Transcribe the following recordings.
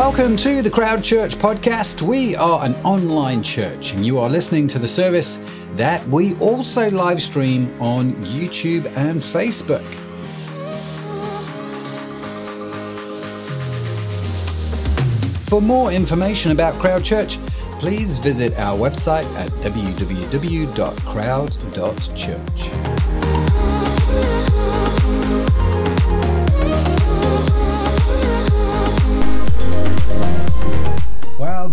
Welcome to the Crowd Church podcast. We are an online church, and you are listening to the service that we also live stream on YouTube and Facebook. For more information about Crowd Church, please visit our website at www.crowd.church.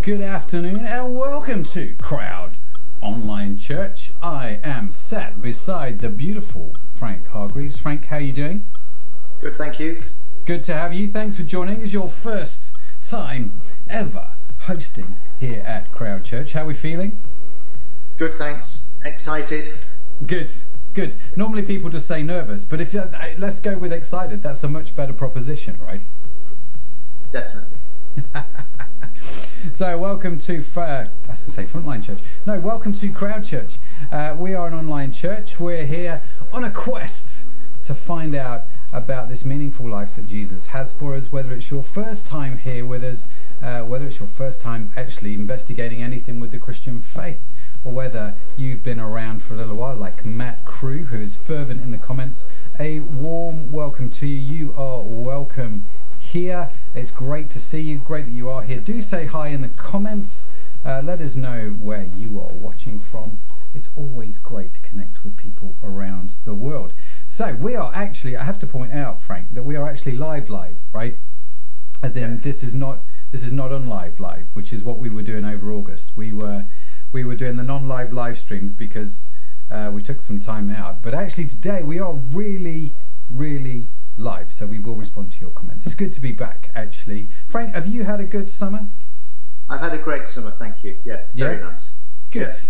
good afternoon and welcome to Crowd Online Church. I am sat beside the beautiful Frank Hargreaves. Frank, how are you doing? Good, thank you. Good to have you. Thanks for joining. It's your first time ever hosting here at Crowd Church. How are we feeling? Good, thanks. Excited. Good, good. Normally people just say nervous, but if uh, let's go with excited. That's a much better proposition, right? Definitely. so welcome to uh, I was going to say frontline church. No welcome to crowd church. Uh, we are an online church. We're here on a quest to find out about this meaningful life that jesus has for us whether it's your first time here with us uh, whether it's your first time actually investigating anything with the christian faith or whether you've been around for a little while like matt crew who is fervent in the comments. A warm welcome to you. You are welcome here. It's great to see you. Great that you are here. Do say hi in the comments. Uh, let us know where you are watching from. It's always great to connect with people around the world. So we are actually, I have to point out, Frank, that we are actually live live, right? As in, this is not this is not on live live, which is what we were doing over August. We were we were doing the non-live live streams because uh, we took some time out. But actually, today we are really, really live, so we will respond to your comments. It's good to be back, actually. Frank, have you had a good summer? I've had a great summer, thank you. Yes, very Yeah? nice. Good, Yes.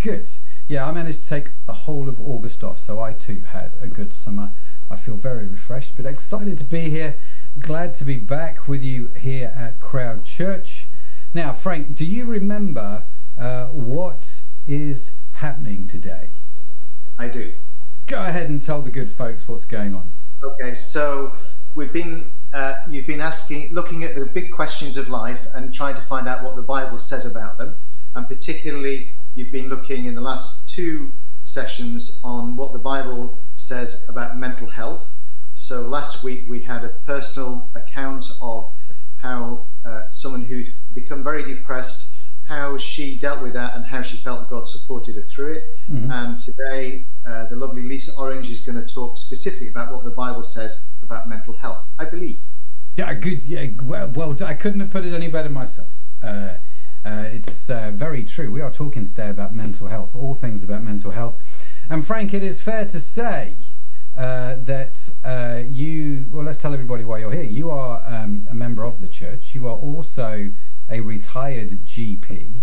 good. Yeah, I managed to take the whole of August off, so I too had a good summer. I feel very refreshed, but excited to be here. Glad to be back with you here at Crowd Church. Now, Frank, do you remember uh, what is happening today? I do. Go ahead and tell the good folks what's going on. Okay, so we've been uh, you've been asking, looking at the big questions of life and trying to find out what the Bible says about them, and particularly you've been looking in the last two sessions on what the Bible says about mental health. So last week we had a personal account of how uh, someone who'd become very depressed, how she dealt with that, and how she felt God supported her through it. Mhm. And today, uh, the lovely Lisa Orange is going to talk specifically about what the Bible says about mental health. I believe. Yeah, good. Yeah, well, well. I couldn't have put it any better myself. Uh, uh, it's uh, very true. We are talking today about mental health, all things about mental health. And Frank, it is fair to say uh, that uh, you. Well, let's tell everybody why you're here. You are um, a member of the church. You are also a retired GP.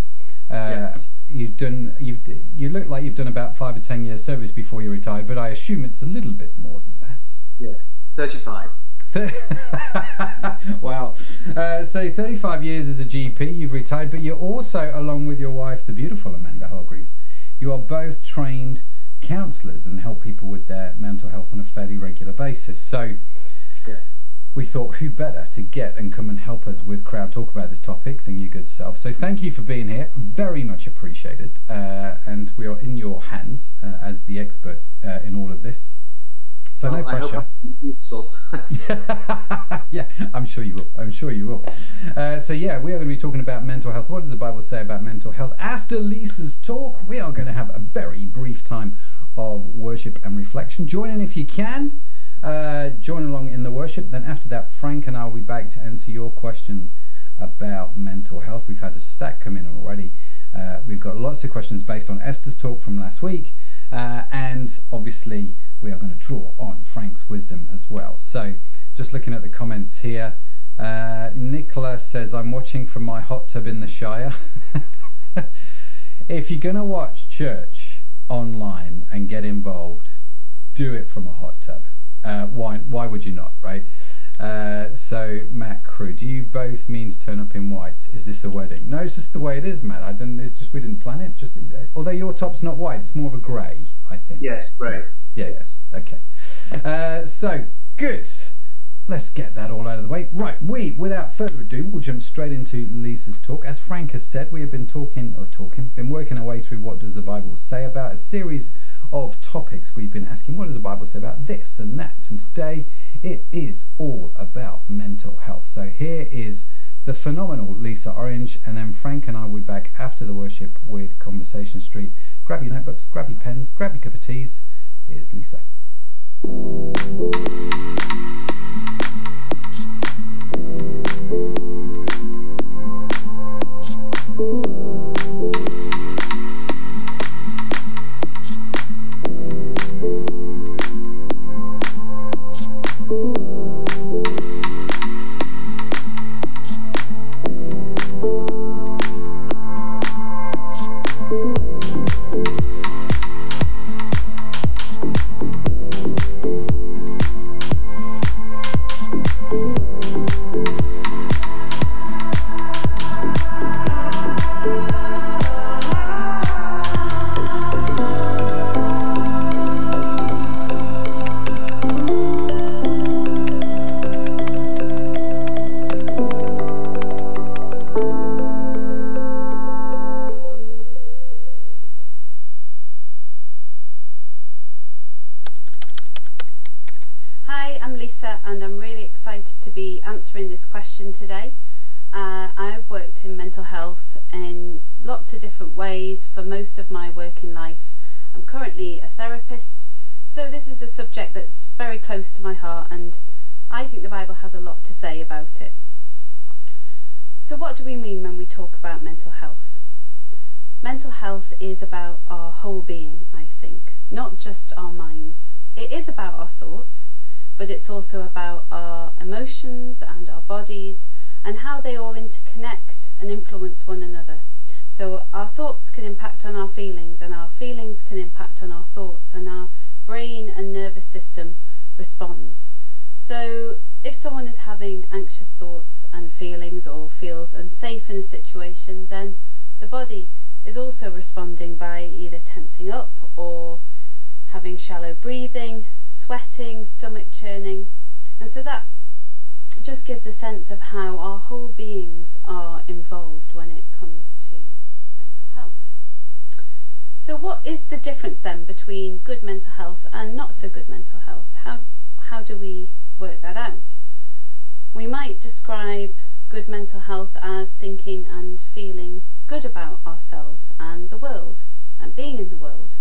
Uh, Yes. You've done. You've. You look like you've done about five or ten years service before you retired, but I assume it's a little bit more than that. Yeah, 35. wow. Uh, so 35 years as a GP, you've retired, but you're also, along with your wife, the beautiful Amanda Hargreaves, you are both trained counsellors and help people with their mental health on a fairly regular basis. So Yes. We thought, who better to get and come and help us with Crowd Talk about this topic than your good self. So thank you for being here. Very much appreciated. Uh, and we are in your hands uh, as the expert uh, in all of this. So no Well, I hope pressure. I'm yeah, I'm sure you will. I'm sure you will. Uh, so, yeah, we are going to be talking about mental health. What does the Bible say about mental health? After Lisa's talk, we are going to have a very brief time of worship and reflection. Join in if you can. Uh, join along in the worship. Then, after that, Frank and I will be back to answer your questions about mental health. We've had a stack come in already. Uh, we've got lots of questions based on Esther's talk from last week. Uh, and obviously, we are going to draw on Frank's wisdom as well. So, just looking at the comments here, uh, Nicola says, I'm watching from my hot tub in the Shire. if you're going to watch church online and get involved, do it from a hot tub. Uh, why, why would you not, right? Uh, so, Matt Crew, do you both mean to turn up in white? Is this a wedding? No, it's just the way it is, Matt. I didn't. It's just we didn't plan it. Just although your top's not white, it's more of a grey, I think. yes, great. Yeah. Yes. Okay. Uh, so good. let's get that all out of the way. Right, we, without further ado, we'll jump straight into Lisa's talk. As Frank has said, we have been talking, or talking, been working our way through what does the Bible say about a series of topics we've been asking. What does the Bible say about this and that? And today it is all about mental health. So here is the phenomenal Lisa Orange, and then Frank and I will be back after the worship with Conversation Street. Grab your notebooks, grab your pens, grab your cup of teas. Here's Lisa. Hi, and I'm really excited to be answering this question today. Uh, I've worked in mental health in lots of different ways for most of my working life. I'm currently a therapist, so this is a subject that's very close to my heart, and I think the Bible has a lot to say about it. So, what do we mean when we talk about mental health? Mental health is about our whole being, I think, not just our minds. It is about our thoughts, but it's also about our emotions and our bodies and how they all interconnect and influence one another. So, our thoughts can impact on our feelings, and our feelings can impact on our thoughts, and our brain and nervous system responds. So, if someone is having anxious thoughts and feelings or feels unsafe in a situation, then the body is also responding by either tensing up or having shallow breathing, sweating, stomach churning. And so that just gives a sense of how our whole beings are involved when it comes to mental health. So, what is the difference then between good mental health and not so good mental health? How, how do we work that out? We might describe good mental health as thinking and feeling good about ourselves and the world and being in the world.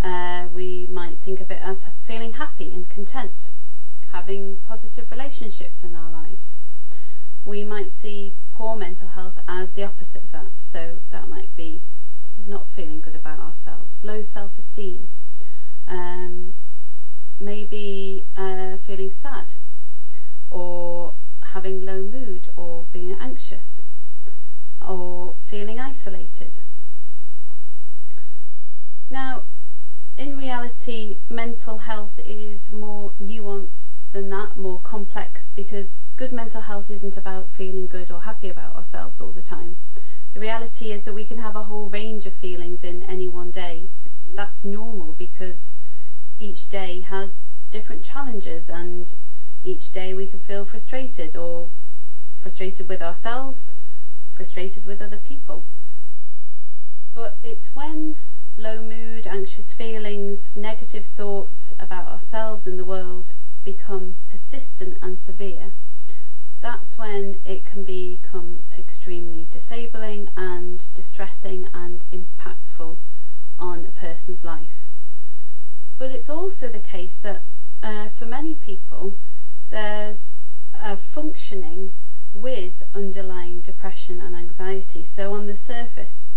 Uh, we might think of it as feeling happy and content, having positive relationships in our lives. We might see poor mental health as the opposite of that, so that might be not feeling good about ourselves, low self esteem, um, maybe uh, feeling sad, or having low mood, or being anxious, or feeling isolated. Now, in reality, mental health is more nuanced than that, more complex, because good mental health isn't about feeling good or happy about ourselves all the time. The reality is that we can have a whole range of feelings in any one day. That's normal because each day has different challenges, and each day we can feel frustrated or frustrated with ourselves, frustrated with other people. But it's when low mood, anxious feelings, negative thoughts about ourselves and the world become persistent and severe, that's when it can become extremely disabling and distressing and impactful on a person's life. But it's also the case that uh, for many people, there's a functioning with underlying depression and anxiety. So on the surface,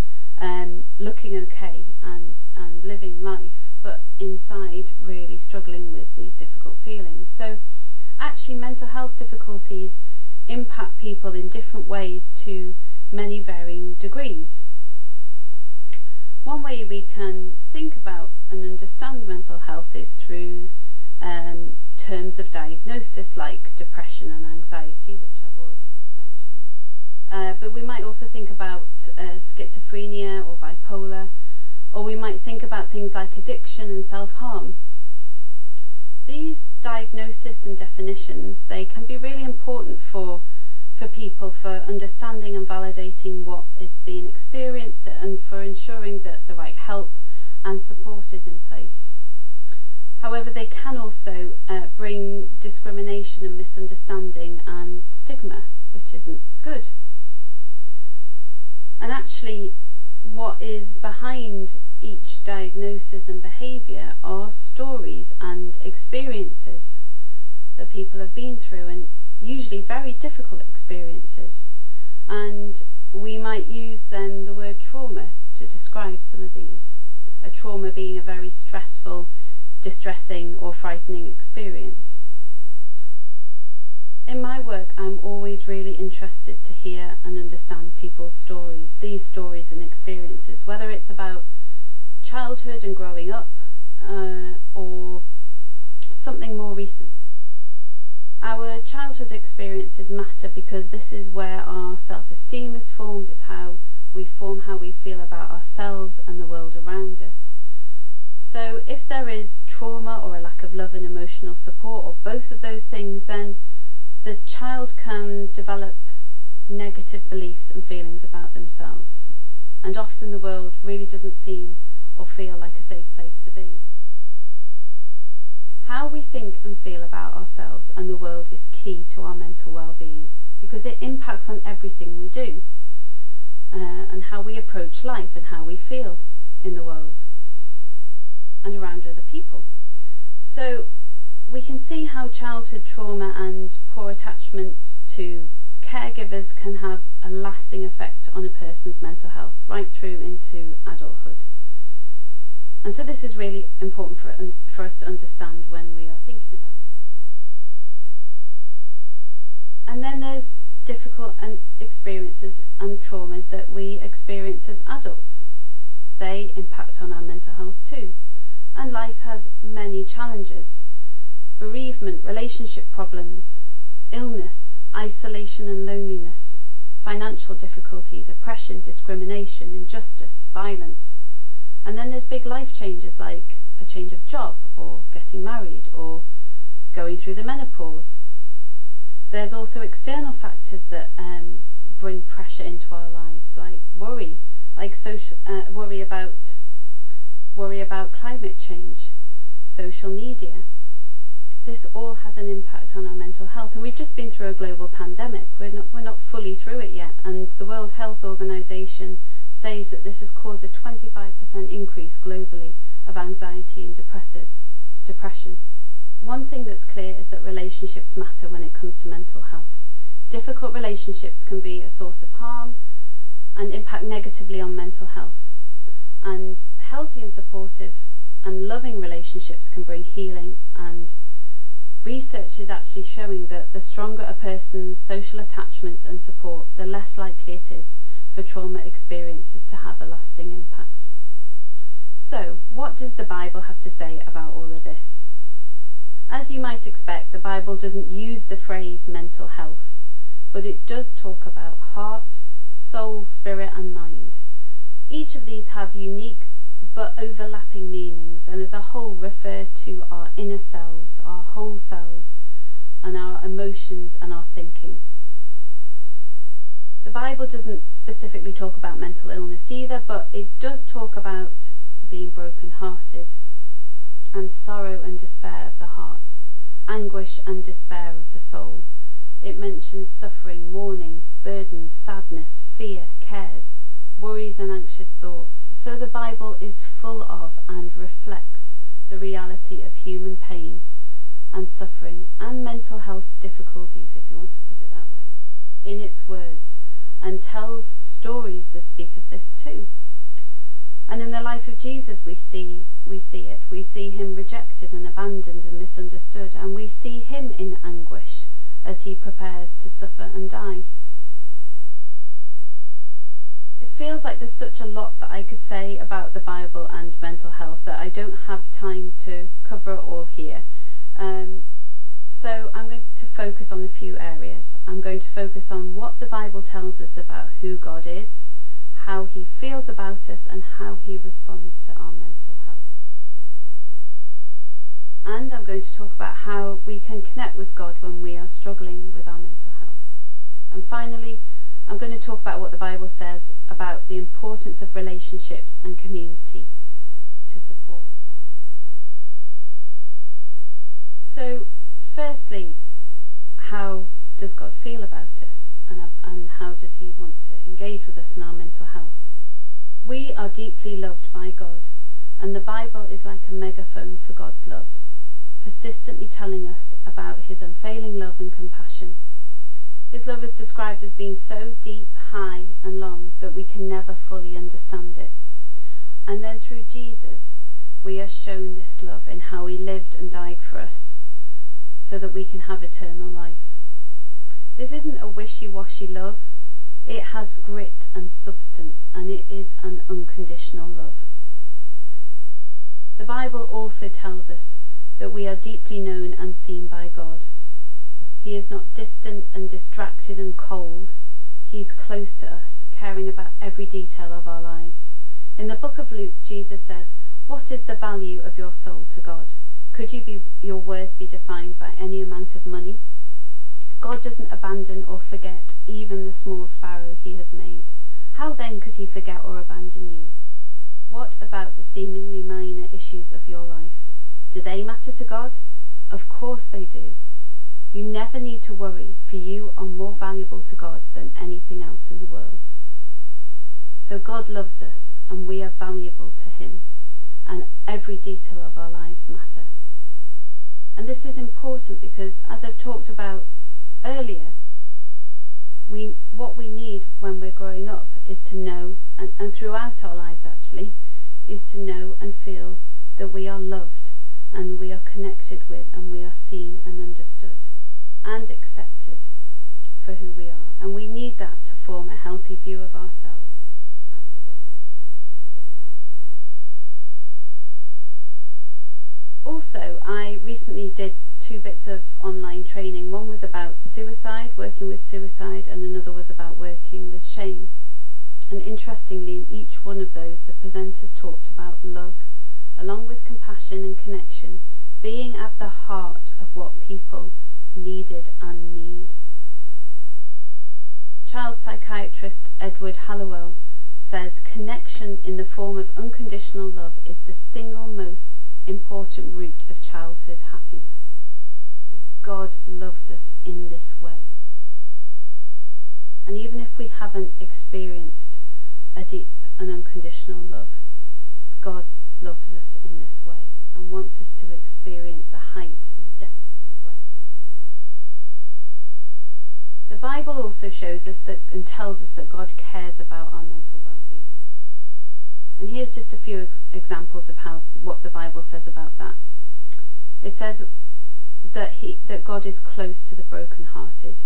um, looking okay and and living life, but inside really struggling with these difficult feelings. So actually, mental health difficulties impact people in different ways to many varying degrees. One way we can think about and understand mental health is through um, terms of diagnosis like depression and anxiety, which I've already mentioned. Uh, but we might also think about uh, schizophrenia or bipolar, or we might think about things like addiction and self harm. These diagnosis and definitions they can be really important for for people for understanding and validating what is being experienced and for ensuring that the right help and support is in place. However, they can also uh, bring discrimination and misunderstanding and stigma, which isn't good. And actually, what is behind each diagnosis and behaviour are stories and experiences that people have been through, and usually very difficult experiences. And we might use then the word trauma to describe some of these. A trauma being a very stressful, distressing, or frightening experience. In my work, I'm always really interested to hear and understand people's stories, these stories and experiences, whether it's about childhood and growing up uh, or something more recent. Our childhood experiences matter because this is where our self esteem is formed, it's how we form how we feel about ourselves and the world around us. So, if there is trauma or a lack of love and emotional support, or both of those things, then the child can develop negative beliefs and feelings about themselves. And often the world really doesn't seem or feel like a safe place to be. How we think and feel about ourselves and the world is key to our mental well-being because it impacts on everything we do uh, and how we approach life and how we feel in the world and around other people. So we can see how childhood trauma and poor attachment to caregivers can have a lasting effect on a person's mental health right through into adulthood. And so this is really important for, for us to understand when we are thinking about mental health. And then there's difficult and experiences and traumas that we experience as adults. They impact on our mental health too. And life has many challenges bereavement, relationship problems, illness, isolation and loneliness, financial difficulties, oppression, discrimination, injustice, violence. And then there's big life changes like a change of job or getting married or going through the menopause. There's also external factors that um, bring pressure into our lives, like worry, like social uh, worry about worry about climate change, social media. This all has an impact on our mental health, and we've just been through a global pandemic. We're not we're not fully through it yet, and the World Health Organization says that this has caused a 25% increase globally of anxiety and depressive depression. One thing that's clear is that relationships matter when it comes to mental health. Difficult relationships can be a source of harm and impact negatively on mental health. And healthy and supportive and loving relationships can bring healing and research is actually showing that the stronger a person's social attachments and support, the less likely it is for trauma experiences to have a lasting impact. So, what does the Bible have to say about all of this? As you might expect, the Bible doesn't use the phrase mental health, but it does talk about heart, soul, spirit, and mind. Each of these have unique but overlapping meanings and as a whole refer to our inner selves, our whole selves, and our emotions and our thinking. The Bible doesn't specifically talk about mental illness either, but it does talk about being broken-hearted and sorrow and despair of the heart, anguish and despair of the soul. It mentions suffering, mourning, burdens, sadness, fear, cares, worries and anxious thoughts. So the Bible is full of and reflects the reality of human pain and suffering and mental health difficulties, if you want to put it that way, in its words and tells stories that speak of this too. And in the life of Jesus we see we see it. We see him rejected and abandoned and misunderstood, and we see him in anguish as he prepares to suffer and die. It feels like there's such a lot that I could say about the Bible and mental health that I don't have time to cover all here. Um, so I'm going to focus on a few areas. I'm going to focus on what the Bible tells us about who God is, how he feels about us, and how he responds to our mental health. And I'm going to talk about how we can connect with God when we are struggling with our mental health. And finally, I'm going to talk about what the Bible says about the importance of relationships and community to support our mental health. So, firstly, how does God feel about us and, and how does He want to engage with us in our mental health? We are deeply loved by God, and the Bible is like a megaphone for God's love, persistently telling us about His unfailing love and compassion. His love is described as being so deep, high, and long that we can never fully understand it. And then through Jesus, we are shown this love in how He lived and died for us, so that we can have eternal life. This isn't a wishy washy love. It has grit and substance, and it is an unconditional love. The Bible also tells us that we are deeply known and seen by God. He is not distant and distracted and cold. He's close to us, caring about every detail of our lives. In the book of Luke, Jesus says, What is the value of your soul to God? Could you be, your worth be defined by any amount of money? God doesn't abandon or forget even the small sparrow he has made. How then could he forget or abandon you? What about the seemingly minor issues of your life? Do they matter to God? Of course they do. You never need to worry, for you are more valuable to God than anything else in the world. So God loves us, and we are valuable to Him, and every detail of our lives matter. And this is important because, as I've talked about earlier, we what we need when we're growing up is to know and, and throughout our lives actually is to know and feel that we are loved and we are connected with and we are seen and understood and accepted for who we are and we need that to form a healthy view of ourselves and the world and feel good about ourselves also i recently did two bits of online training. One was about suicide, working with suicide, and another was about working with shame. And interestingly, in each one of those, the presenters talked about love, along with compassion and connection, being at the heart of what people needed and need. Child psychiatrist Edward Hallowell says connection in the form of unconditional love is the single most important root of childhood happiness. God loves us in this way. And even if we haven't experienced a deep and unconditional love, God loves us in this way and wants us to experience the height and depth and breadth. The Bible also shows us that and tells us that God cares about our mental well-being. And here's just a few ex- examples of how what the Bible says about that. It says that he that God is close to the brokenhearted,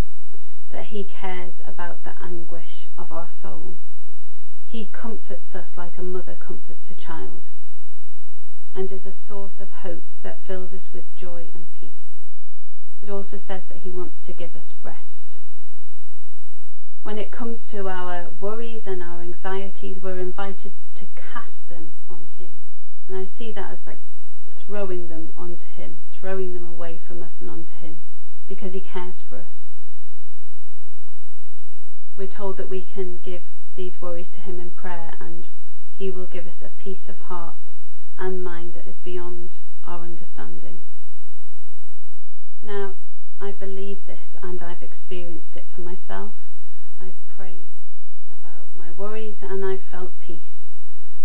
that he cares about the anguish of our soul. He comforts us like a mother comforts a child, and is a source of hope that fills us with joy and peace. It also says that he wants to give us rest. When it comes to our worries and our anxieties, we're invited to cast them on him. And I see that as like throwing them onto Him, throwing them away from us and onto Him, because He cares for us. We're told that we can give these worries to Him in prayer, and He will give us a peace of heart and mind that is beyond our understanding. Now, I believe this and I've experienced it for myself. I've prayed about my worries and I've felt peace.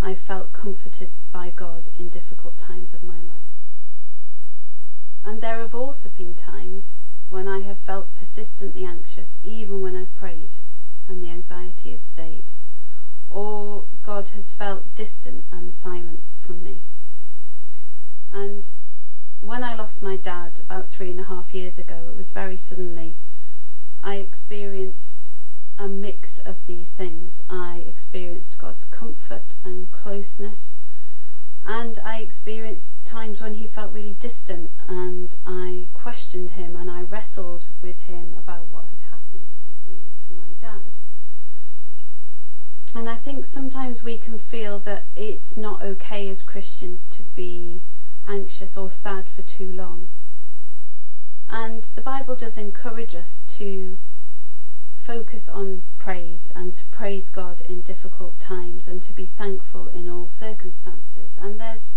I've felt comforted by God in difficult times of my life. And there have also been times when I have felt persistently anxious, even when I've prayed, and the anxiety has stayed. Or God has felt distant and silent from me. And when I lost my dad about three and a half years ago, it was very suddenly. I experienced a mix of these things. I experienced God's comfort and closeness, and I experienced times when He felt really distant, and I questioned Him and I wrestled with Him about what had happened, and I grieved for my dad. And I think sometimes we can feel that it's not okay as Christians to be anxious or sad for too long. And the Bible does encourage us to focus on praise and to praise God in difficult times and to be thankful in all circumstances. And there's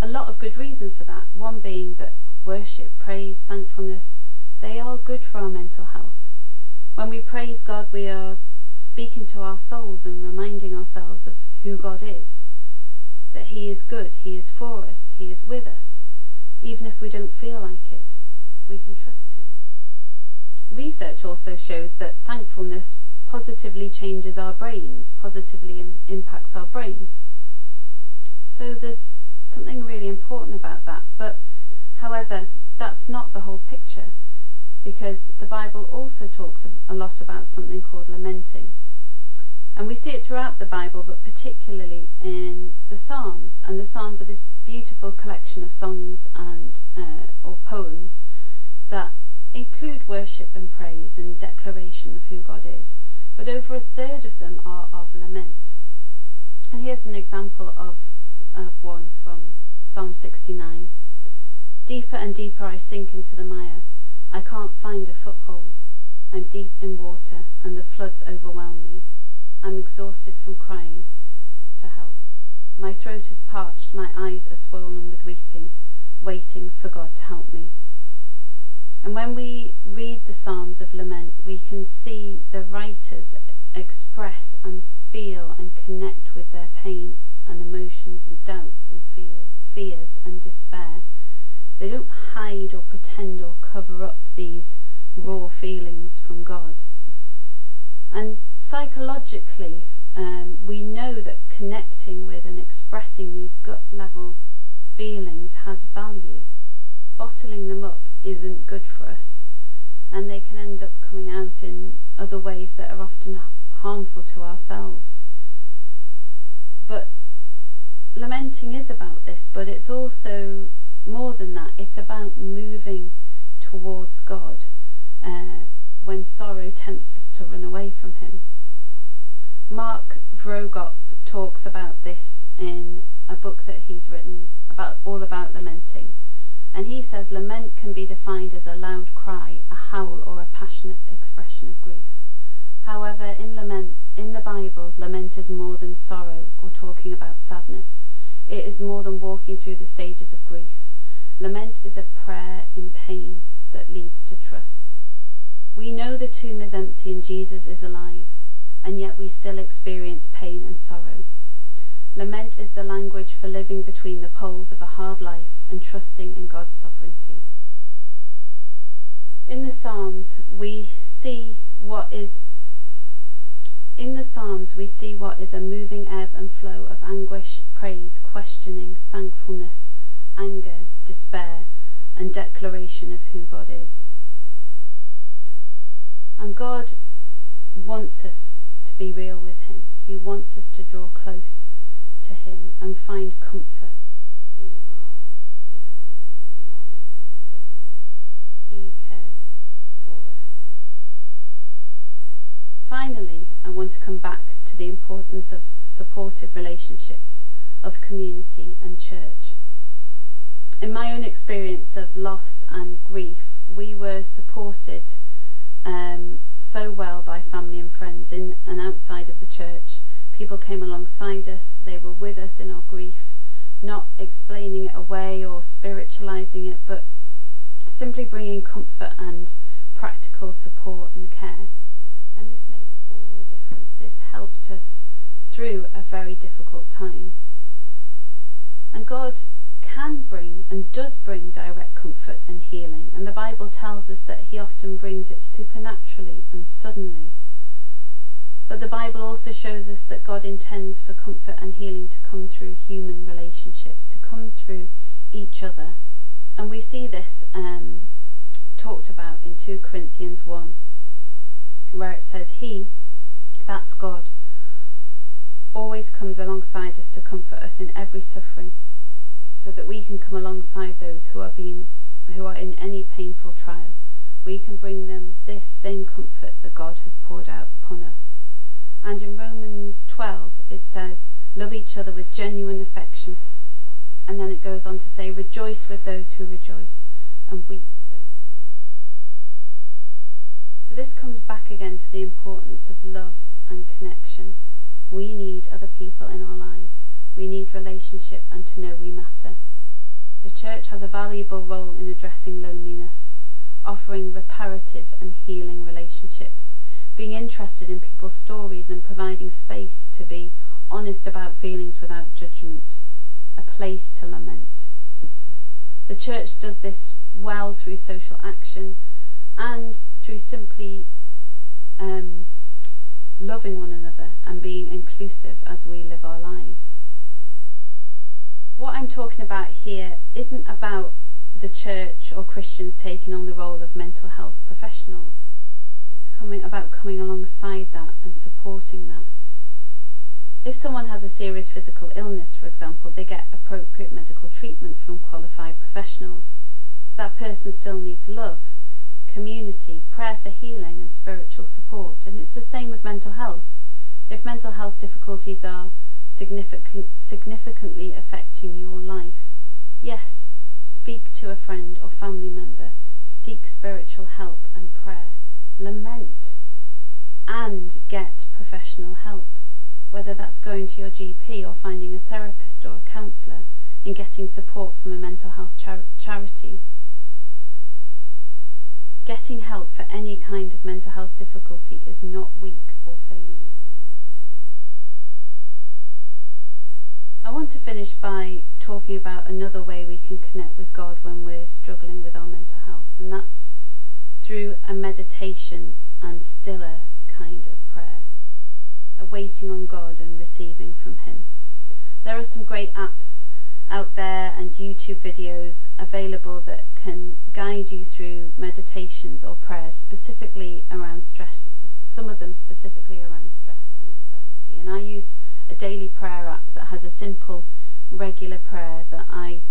a lot of good reasons for that. One being that worship, praise, thankfulness, they are good for our mental health. When we praise God, we are speaking to our souls and reminding ourselves of who God is. That He is good, He is for us, He is with us. Even if we don't feel like it, we can trust Him. Research also shows that thankfulness positively changes our brains, positively Im- impacts our brains. So there's something really important about that. But however, that's not the whole picture because the Bible also talks a lot about something called lamenting. And we see it throughout the Bible, but particularly in the Psalms. And the Psalms are this beautiful collection of songs and uh, or poems that include worship and praise and declaration of who God is. But over a third of them are of lament. And here's an example of, of one from Psalm 69. Deeper and deeper I sink into the mire. I can't find a foothold. I'm deep in water and the floods overwhelm me. I'm exhausted from crying for help. My throat is parched, my eyes are swollen with weeping, waiting for God to help me. And when we read the Psalms of Lament, we can see the writers express and feel and connect with their pain and emotions and doubts and feel, fears and despair. They don't hide or pretend or cover up these raw feelings from God. And psychologically, um, we know that connecting with and expressing these gut level feelings has value. Bottling them up isn't good for us, and they can end up coming out in other ways that are often harmful to ourselves. But lamenting is about this, but it's also more than that. It's about moving towards God uh, when sorrow tempts us to run away from Him. Mark Vroegop talks about this in a book that he's written about all about lamenting. And he says lament can be defined as a loud cry, a howl, or a passionate expression of grief. However, in lament in the Bible, lament is more than sorrow or talking about sadness. It is more than walking through the stages of grief. Lament is a prayer in pain that leads to trust. We know the tomb is empty and Jesus is alive, and yet we still experience pain and sorrow. Lament is the language for living between the poles of a hard life and trusting in God's sovereignty. In the Psalms, we see what is in the Psalms we see what is a moving ebb and flow of anguish, praise, questioning, thankfulness, anger, despair, and declaration of who God is. And God wants us to be real with Him. He wants us to draw close to Him and find comfort in our difficulties, in our mental struggles. He cares for us. Finally, I want to come back to the importance of supportive relationships, of community and church. In my own experience of loss and grief, we were supported um, so well by family and friends in and outside of the church. People came alongside us, they were with us in our grief, not explaining it away or spiritualizing it, but simply bringing comfort and practical support and care. And this made all the difference. This helped us through a very difficult time. And God can bring and does bring direct comfort and healing, and the Bible tells us that He often brings it supernaturally and suddenly. But the Bible also shows us that God intends for comfort and healing to come through human relationships, to come through each other. And we see this um, talked about in 2 Corinthians 1, where it says, He, that's God, always comes alongside us to comfort us in every suffering so that we can come alongside those who are being who are in any painful trial. We can bring them this same comfort that God has poured out upon us. And in Romans 12 it says, Love each other with genuine affection. And then it goes on to say, Rejoice with those who rejoice, and weep with those who weep. So this comes back again to the importance of love and connection. We need other people in our lives. We need relationship and to know we matter. The church has a valuable role in addressing loneliness, offering reparative and healing relationships, being interested in people's stories and providing space to be honest about feelings without judgment, a place to lament. The church does this well through social action and through simply um, loving one another and being inclusive as we live our lives. What I'm talking about here isn't about the church or Christians taking on the role of mental health professionals. Coming about coming alongside that and supporting that. If someone has a serious physical illness, for example, they get appropriate medical treatment from qualified professionals. That person still needs love, community, prayer for healing, and spiritual support. And it's the same with mental health. If mental health difficulties are significant, significantly affecting your life, yes, speak to a friend or family member, seek spiritual help and prayer, lament, and get professional help whether that's going to your GP or finding a therapist or a counsellor and getting support from a mental health char- charity. Getting help for any kind of mental health difficulty is not weak or failing at being a Christian. I want to finish by talking about another way we can connect with God when we're struggling with our mental health, and that's through a meditation and stiller kind of prayer a waiting on God and receiving from Him. There are some great apps out there and YouTube videos available that can guide you through meditations or prayers specifically around stress, some of them specifically around stress and anxiety. And I use a daily prayer app that has a simple, regular prayer that I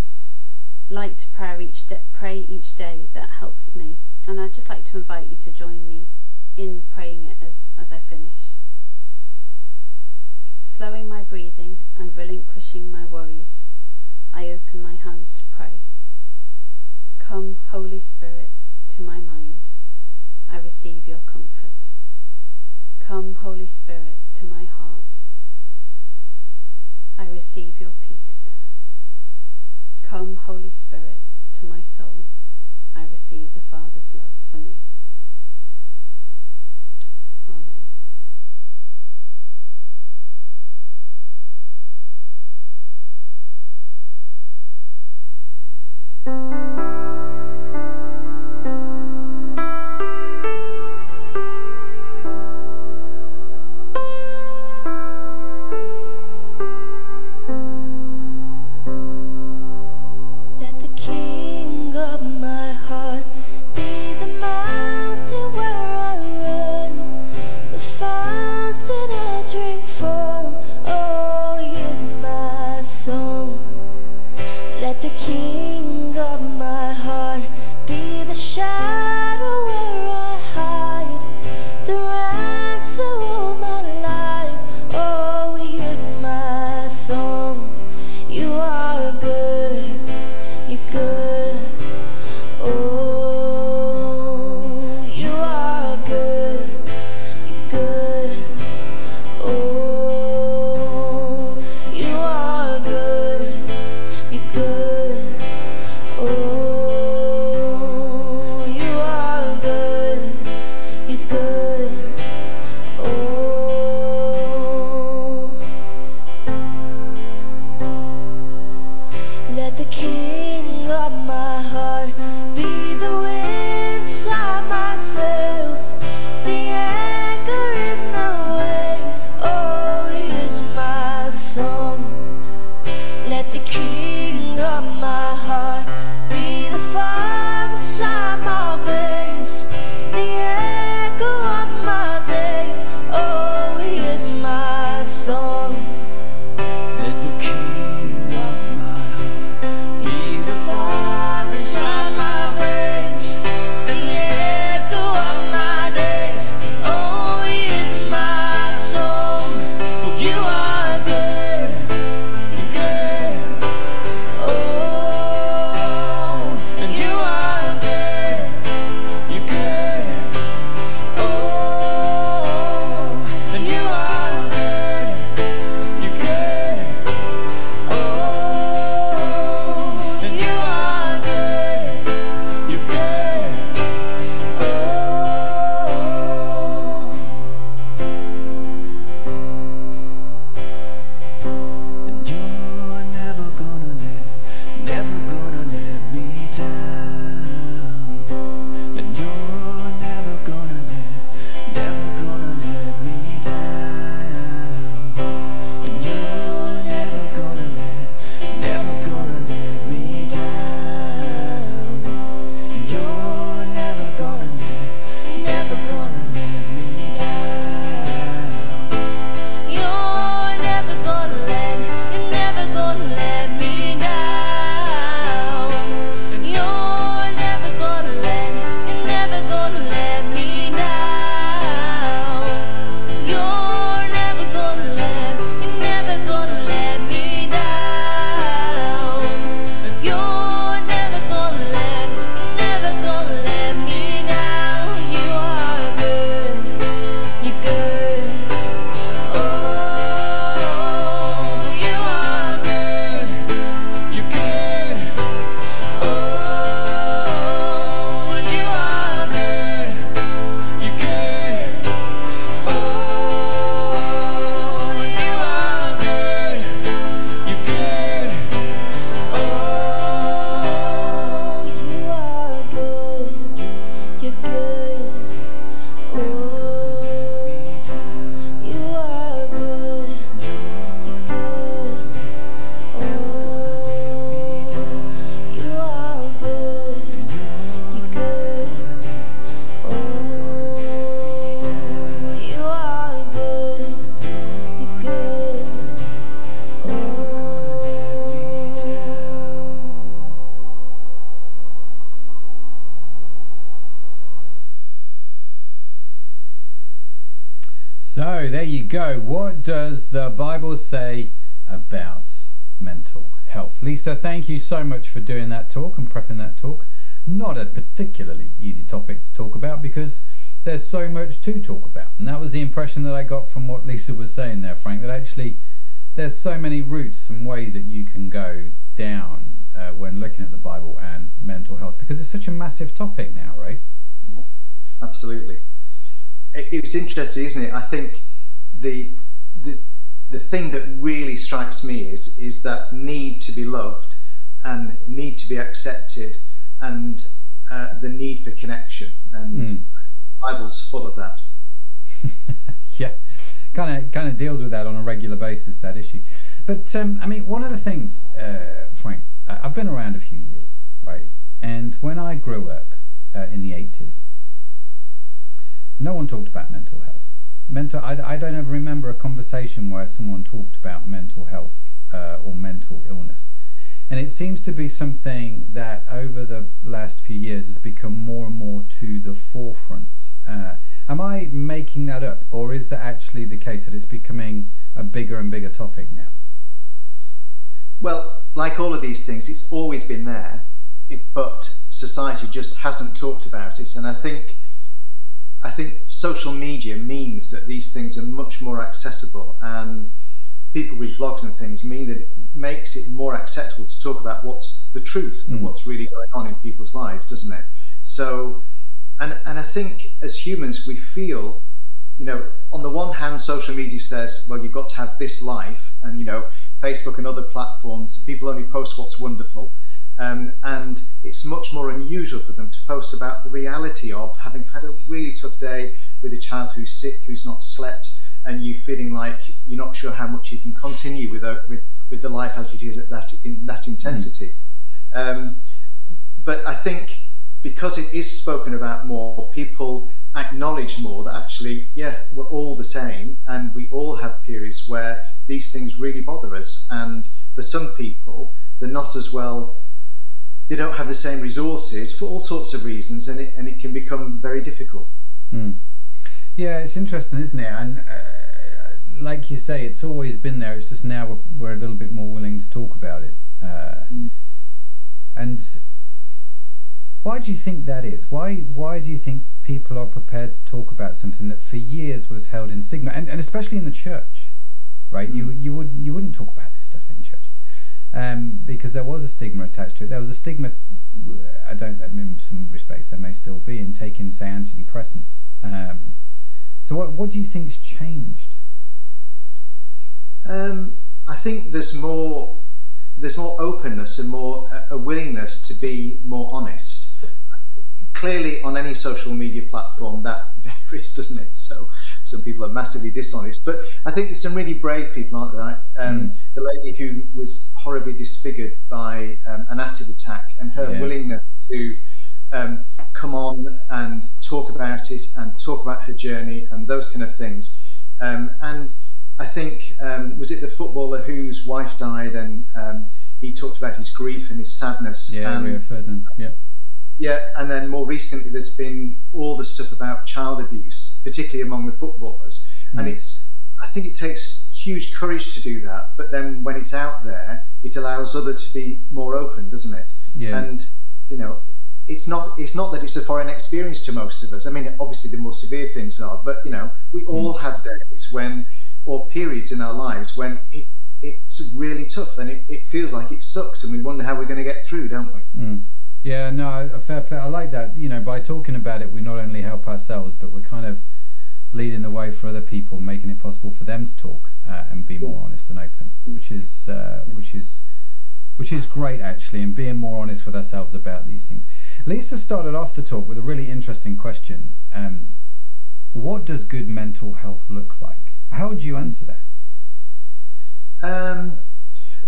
like to pray each day, pray each day that helps me. And I'd just like to invite you to join me in praying it as, as I finish slowing my breathing and relinquishing my worries, I open my hands to pray. Come, Holy Spirit, to my mind. I receive your comfort. Come, Holy Spirit, to my heart. I receive your peace. Come, Holy Spirit, to my soul. I receive the Father's love for me. Amen. There you go. What does the Bible say about mental health? Lisa, thank you so much for doing that talk and prepping that talk. Not a particularly easy topic to talk about because there's so much to talk about. And that was the impression that I got from what Lisa was saying there, Frank, that actually there's so many routes and ways that you can go down uh, when looking at the Bible and mental health because it's such a massive topic now, right? Absolutely. It, it's interesting, isn't it? I think the, the the thing that really strikes me is is that need to be loved and need to be accepted and uh, the need for connection and mm. Bible's full of that. yeah, kind of kind of deals with that on a regular basis that issue. But um, I mean, one of the things, uh, Frank, I've been around a few years, right? And when I grew up uh, in the eighties, no one talked about mental health. Mental, I, I don't ever remember a conversation where someone talked about mental health uh, or mental illness. And it seems to be something that over the last few years has become more and more to the forefront. Uh, am I making that up, or is that actually the case that it's becoming a bigger and bigger topic now? Well, like all of these things, it's always been there, but society just hasn't talked about it. And I think, I think social media means that these things are much more accessible and people with blogs and things mean that it makes it more acceptable to talk about what's the truth mm. and what's really going on in people's lives, doesn't it? So, and and I think as humans we feel, you know, on the one hand, social media says, well, you've got to have this life, and you know, Facebook and other platforms, people only post what's wonderful. Um, and it's much more unusual for them to post about the reality of having had a really tough day with a child who's sick, who's not slept, and you feeling like you're not sure how much you can continue with a, with with the life as it is at that in that intensity. Um, but I think because it is spoken about more, people acknowledge more that actually, yeah, we're all the same, and we all have periods where these things really bother us. And for some people, they're not as well. They don't have the same resources for all sorts of reasons, and it and it can become very difficult. Mm. Yeah, it's interesting, isn't it? And uh, like you say, it's always been there. It's just now we're, we're a little bit more willing to talk about it. Uh, mm. And why do you think that is? Why why do you think people are prepared to talk about something that for years was held in stigma, and, and especially in the church, right? Mm. You you would you wouldn't talk about this stuff in church um, because there was a stigma attached to it. There was a stigma. I don't. I mean, some respects there may still be in taking, say, antidepressants. Um, so, what, what do you think's changed? Um, I think there's more there's more openness and more a willingness to be more honest. Clearly, on any social media platform, that varies, doesn't it? So, some people are massively dishonest, but I think there's some really brave people, aren't there? Um, mm. The lady who was horribly disfigured by um, an acid attack and her yeah. willingness to um, come on and talk about it and talk about her journey and those kind of things. Um, and I think, um, was it the footballer whose wife died and um, he talked about his grief and his sadness? Yeah, Rio Ferdinand, yeah. Yeah, and then more recently, there's been all the stuff about child abuse, particularly among the footballers. Mm. And it's, I think it takes huge courage to do that, but then when it's out there, it allows others to be more open, doesn't it? Yeah. And you know, it's not it's not that it's a foreign experience to most of us. I mean, obviously the more severe things are, but you know, we hmm. all mm. have days when or periods in our lives when it, it's really tough and it, it, feels like it sucks, and we wonder how we're going to get through, don't we? Mm. Yeah, no, fair play. I like that. You know, by talking about it, we not only help ourselves, but we're kind of leading the way for other people, making it possible for them to talk uh, and be more honest and open, which is uh, which is which is great actually, and being more honest with ourselves about these things. Lisa started off the talk with a really interesting question. Um, what does good mental health look like? How would you answer that? Um,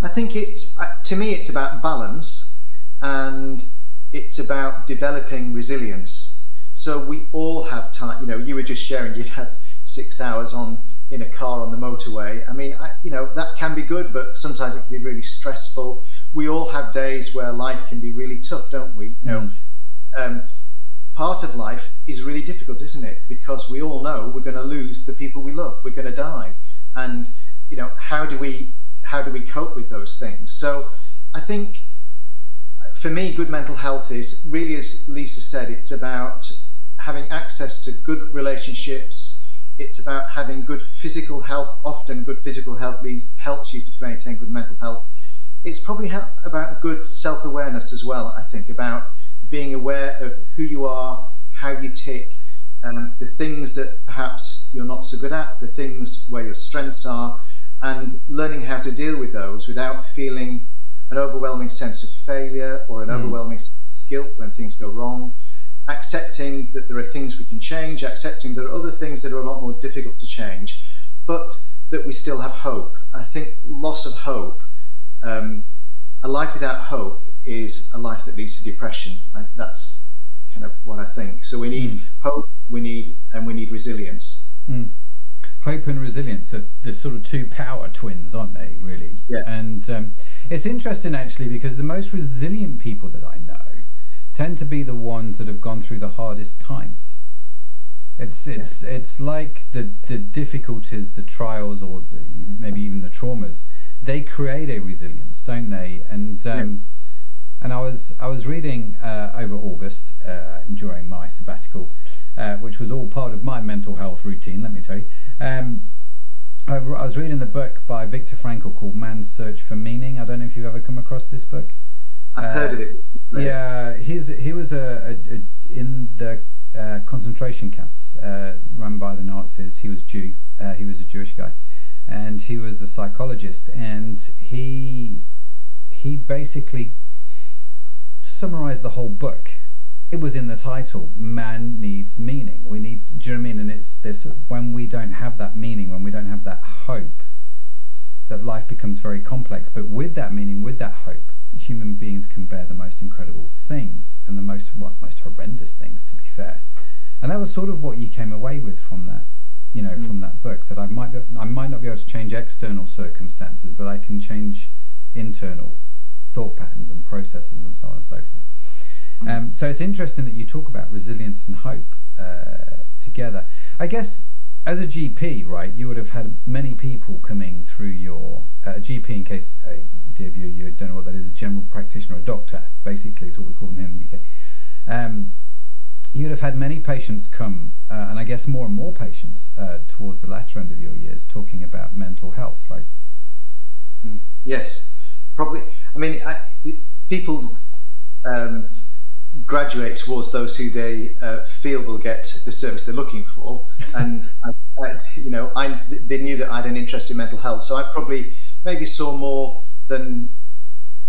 I think it's uh, to me it's about balance and it's about developing resilience. So we all have time. You know, you were just sharing you've had six hours on in a car on the motorway. I mean, I, you know, that can be good, but sometimes it can be really stressful. We all have days where life can be really tough, don't we? You know, um, part of life is really difficult, isn't it? Because we all know we're going to lose the people we love. We're going to die, and you know how do we how do we cope with those things? So I think for me, good mental health is really, as Lisa said, it's about having access to good relationships. It's about having good physical health. Often, good physical health leads, helps you to maintain good mental health. It's probably about good self awareness as well, I think, about being aware of who you are, how you tick, um, the things that perhaps you're not so good at, the things where your strengths are, and learning how to deal with those without feeling an overwhelming sense of failure or an mm. overwhelming sense of guilt when things go wrong. Accepting that there are things we can change, accepting there are other things that are a lot more difficult to change, but that we still have hope. I think loss of hope um, a life without hope is a life that leads to depression. I, that's kind of what I think. So we need mm. hope, we need, and we need resilience. Mm. Hope and resilience are the sort of two power twins, aren't they? Really. Yeah. And um, it's interesting actually because the most resilient people that I know tend to be the ones that have gone through the hardest times. It's it's yeah. it's like the the difficulties, the trials, or the, maybe even the traumas they create a resilience, don't they? And um, yeah. and I was I was reading uh, over August uh, during my sabbatical, uh, which was all part of my mental health routine. Let me tell you. Um, I, was reading the book by Viktor Frankl called Man's Search for Meaning. I don't know if you've ever come across this book. I've heard of it. Right. Yeah, he's he was a, a, a in the uh, concentration camps uh, run by the Nazis. He was Jew. Uh, he was a Jewish guy, and he was a psychologist, and he he basically summarized the whole book. It was in the title. Man needs meaning. We need. Do you know what I mean? And it's this when we don't have that meaning, when we don't have that hope, that life becomes very complex. But with that meaning, with that hope, human beings can bear the most incredible things and the most what most horrendous things. To be fair, and that was sort of what you came away with from that you know, mm. from that book that I might be, I might not be able to change external circumstances, but I can change internal thought patterns and processes and so on and so forth. Mm. Um, so it's interesting that you talk about resilience and hope uh, together. I guess as a GP, right, you would have had many people coming through your uh, GP. In case, uh, dear viewer, you don't know what that is, a general practitioner, a doctor, basically, is what we call them here in the UK. Um, you'd have had many patients come, uh, and I guess more and more patients uh, towards the latter end of your years talking about mental health, right? Mm, yes, probably. I mean, I, people um, graduate towards those who they uh, feel will get the service they're looking for, and I, I, you know, I, they knew that I had an interest in mental health, so I probably maybe saw more than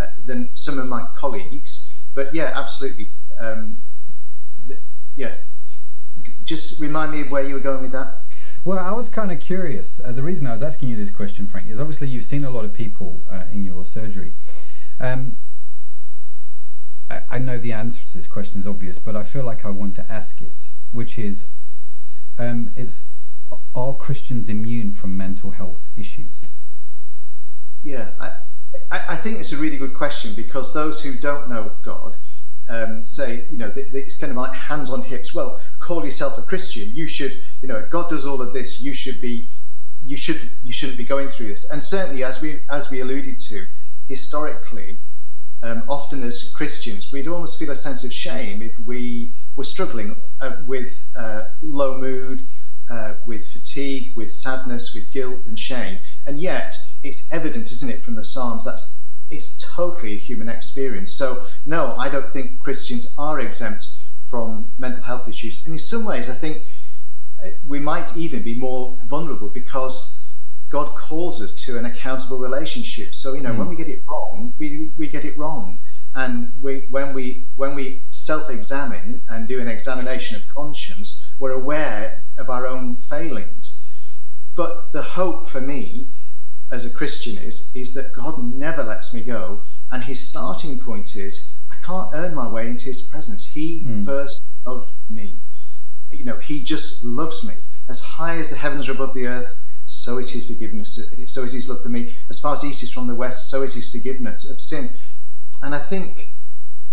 uh, than some of my colleagues. But yeah, absolutely. Um, yeah. Just remind me of where you were going with that. Well, I was kind of curious. Uh, the reason I was asking you this question, Frank, is obviously you've seen a lot of people uh, in your surgery. Um, I, I, know the answer to this question is obvious, but I feel like I want to ask it, which is, um, is are Christians immune from mental health issues? Yeah, I, I think it's a really good question because those who don't know God um, say, you know, it's kind of like hands on hips. Well, call yourself a Christian. You should, you know, if God does all of this, you should be, you should, you shouldn't be going through this. And certainly, as we as we alluded to, historically, um, often as Christians, we'd almost feel a sense of shame if we were struggling uh, with uh, low mood, uh, with fatigue, with sadness, with guilt and shame. And yet, it's evident, isn't it, from the Psalms that's it's totally a human experience. So, no, I don't think Christians are exempt from mental health issues. And in some ways, I think uh, we might even be more vulnerable because God calls us to an accountable relationship. So, you know, mm. when we get it wrong, we, we get it wrong. And we, when we when we self-examine and do an examination of conscience, we're aware of our own failings. But the hope for me as a Christian is, is that God never lets me go. And his starting point is, I can't earn my way into his presence. He mm. first loved me. You know, he just loves me. As high as the heavens are above the earth, so is his forgiveness, so is his love for me. As far as east is from the west, so is his forgiveness of sin. And I think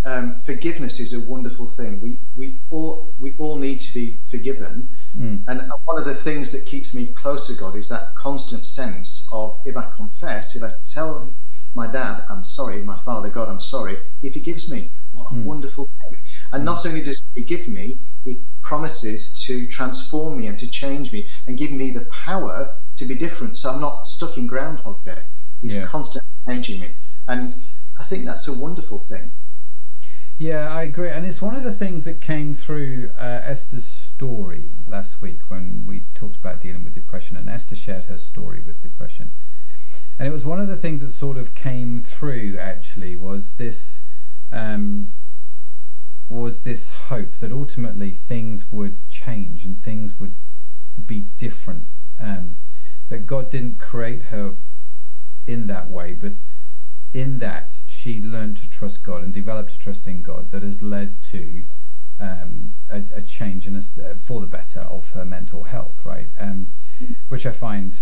um, forgiveness is a wonderful thing. We we all we all need to be forgiven, mm. and one of the things that keeps me close to God is that constant sense of if I confess, if I tell my dad I'm sorry, my father God I'm sorry, He forgives me. What a mm. wonderful thing! And not only does He forgive me, He promises to transform me and to change me and give me the power to be different. So I'm not stuck in Groundhog Day. He's yeah. constantly changing me, and I think that's a wonderful thing. Yeah, I agree, and it's one of the things that came through uh, Esther's story last week when we talked about dealing with depression, and Esther shared her story with depression, and it was one of the things that sort of came through. Actually, was this um, was this hope that ultimately things would change and things would be different. Um, that God didn't create her in that way, but in that she learned to trust God and developed a trust in God that has led to um, a, a, change in a, uh, for the better of her mental health, right? Um, which I find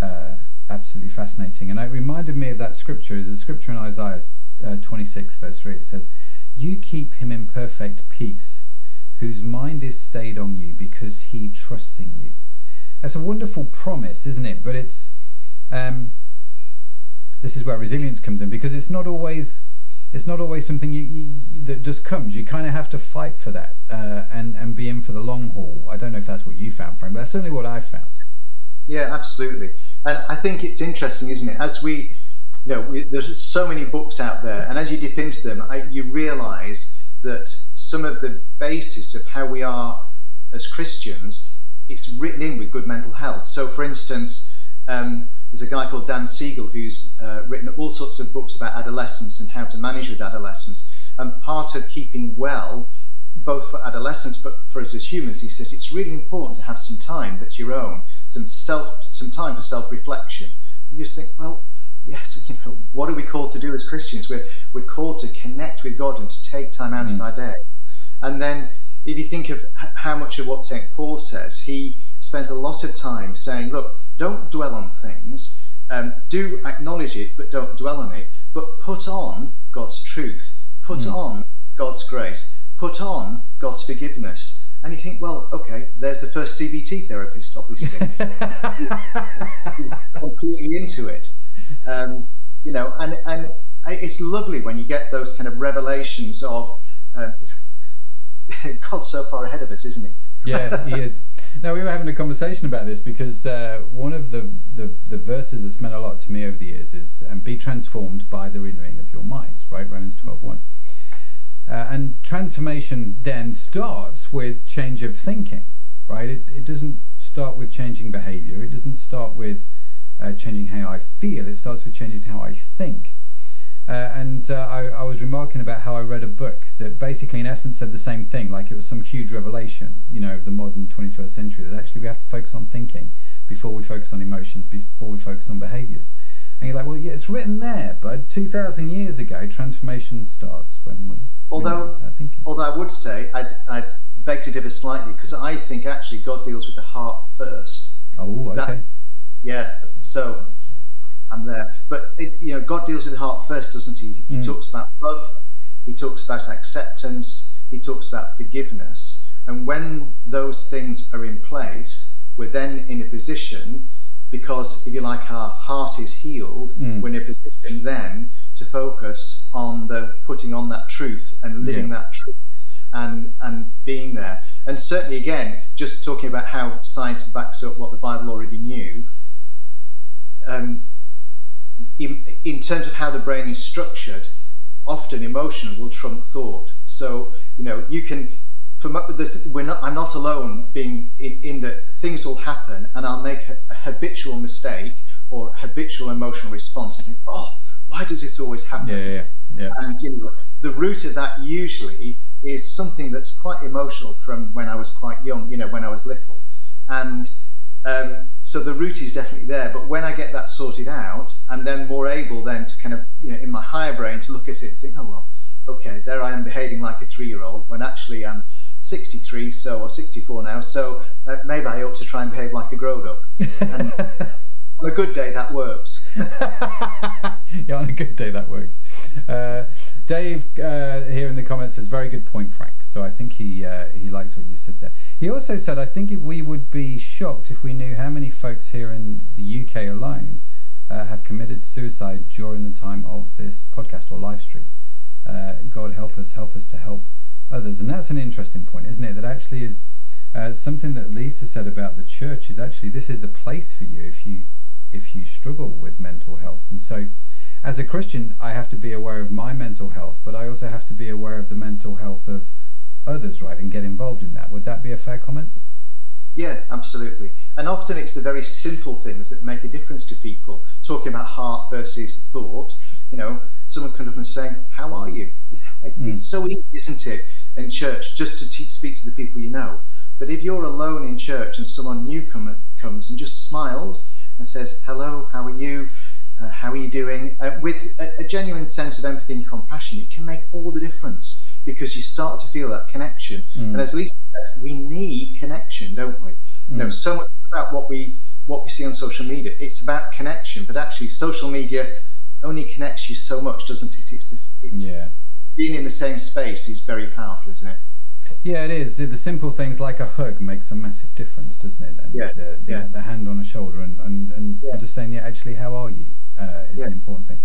uh, absolutely fascinating. And it reminded me of that scripture. Is a scripture in Isaiah uh, 26, verse 3. It says, You keep him in perfect peace, whose mind is stayed on you because he trusts in you. That's a wonderful promise, isn't it? But it's. Um, this is where resilience comes in because it's not always it's not always something you, you, that just comes. You kind of have to fight for that uh, and and be in for the long haul. I don't know if that's what you found, Frank, but that's certainly what I found. Yeah, absolutely. And I think it's interesting, isn't it? As we, you know, we, there's so many books out there, and as you dip into them, I, you realise that some of the basis of how we are as Christians, it's written in with good mental health. So, for instance. Um, there's a guy called Dan Siegel who's uh, written all sorts of books about adolescence and how to manage with adolescence. And part of keeping well, both for adolescents but for us as humans, he says it's really important to have some time that's your own, some self, some time for self-reflection. You just think, well, yes, you know, what are we called to do as Christians? We're we're called to connect with God and to take time out mm. of our day. And then if you think of how much of what St. Paul says, he spends a lot of time saying, look, don't dwell on things. Um, do acknowledge it, but don't dwell on it. But put on God's truth. Put mm. on God's grace. Put on God's forgiveness. And you think, well, okay, there's the first CBT therapist, obviously, completely into it. Um, you know, and and it's lovely when you get those kind of revelations of uh, God's so far ahead of us, isn't he? yeah, he is. Now we were having a conversation about this because uh, one of the, the, the verses that's meant a lot to me over the years is um, "Be transformed by the renewing of your mind." Right, Romans twelve one. Uh, and transformation then starts with change of thinking. Right, it it doesn't start with changing behaviour. It doesn't start with uh, changing how I feel. It starts with changing how I think. Uh, and uh, I, I, was remarking about how I read a book that basically, in essence, said the same thing, like it was some huge revelation, you know, of the modern 21st century, that actually we have to focus on thinking before we focus on emotions, before we focus on behaviors. And you're like, well, yeah, it's written there, but 2,000 years ago, transformation starts when we. Although, although I would say, I'd, I'd beg to differ slightly, because I think actually God deals with the heart first. Oh, okay. That's, yeah, so I'm there. But it, you know, God deals with the heart first, doesn't he? He mm. talks about love, he talks about acceptance, he talks about forgiveness. And when those things are in place, we're then in a position, because if you like, our heart is healed, mm. we're in a position then to focus on the putting on that truth and living yeah. that truth and and being there. And certainly, again, just talking about how science backs up what the Bible already knew. Um, in, in terms of how the brain is structured, often emotion will trump thought. So you know you can. For this, we're not. I'm not alone. Being in, in that things will happen, and I'll make a, a habitual mistake or habitual emotional response and think, oh, why does this always happen? Yeah, yeah, yeah. And you know, the root of that usually is something that's quite emotional from when I was quite young. You know, when I was little, and um, so the root is definitely there. But when I get that sorted out, I'm then more able then to kind of, you know, in my higher brain to look at it and think, oh, well, okay, there I am behaving like a three year old when actually I'm 63 so or 64 now so uh, maybe I ought to try and behave like a grown up and on a good day that works yeah on a good day that works uh, Dave uh, here in the comments says very good point, Frank. So I think he uh, he likes what you said there. He also said I think we would be shocked if we knew how many folks here in the UK alone uh, have committed suicide during the time of this podcast or live stream. Uh, God help us, help us to help others, and that's an interesting point, isn't it? That actually is uh, something that Lisa said about the church is actually this is a place for you if you if you struggle with mental health, and so as a Christian, I have to be aware of my mental health, but I also have to be aware of the mental health of others, right, and get involved in that. Would that be a fair comment? Yeah, absolutely. And often it's the very simple things that make a difference to people. Talking about heart versus thought, you know, someone coming up and saying, "How are you?" you know, it, mm. It's so easy, isn't it, in church, just to te- speak to the people you know. But if you're alone in church and someone new come, comes and just smiles and says, "Hello, how are you?" Uh, how are you doing? Uh, with a, a, genuine sense of empathy and compassion, it can make all the difference because you start to feel that connection. Mm. And as Lisa said, we need connection, don't we? Mm. You know, mm. so much about what we what we see on social media. It's about connection, but actually, social media only connects you so much, doesn't it? It's, the, it's yeah. being in the same space is very powerful, isn't it? Yeah, it is. The simple things like a hug makes a massive difference, doesn't it? And yeah. The, the, yeah. the hand on a shoulder and, and, and yeah. just saying, yeah, actually, how are you uh, is yeah. an important thing.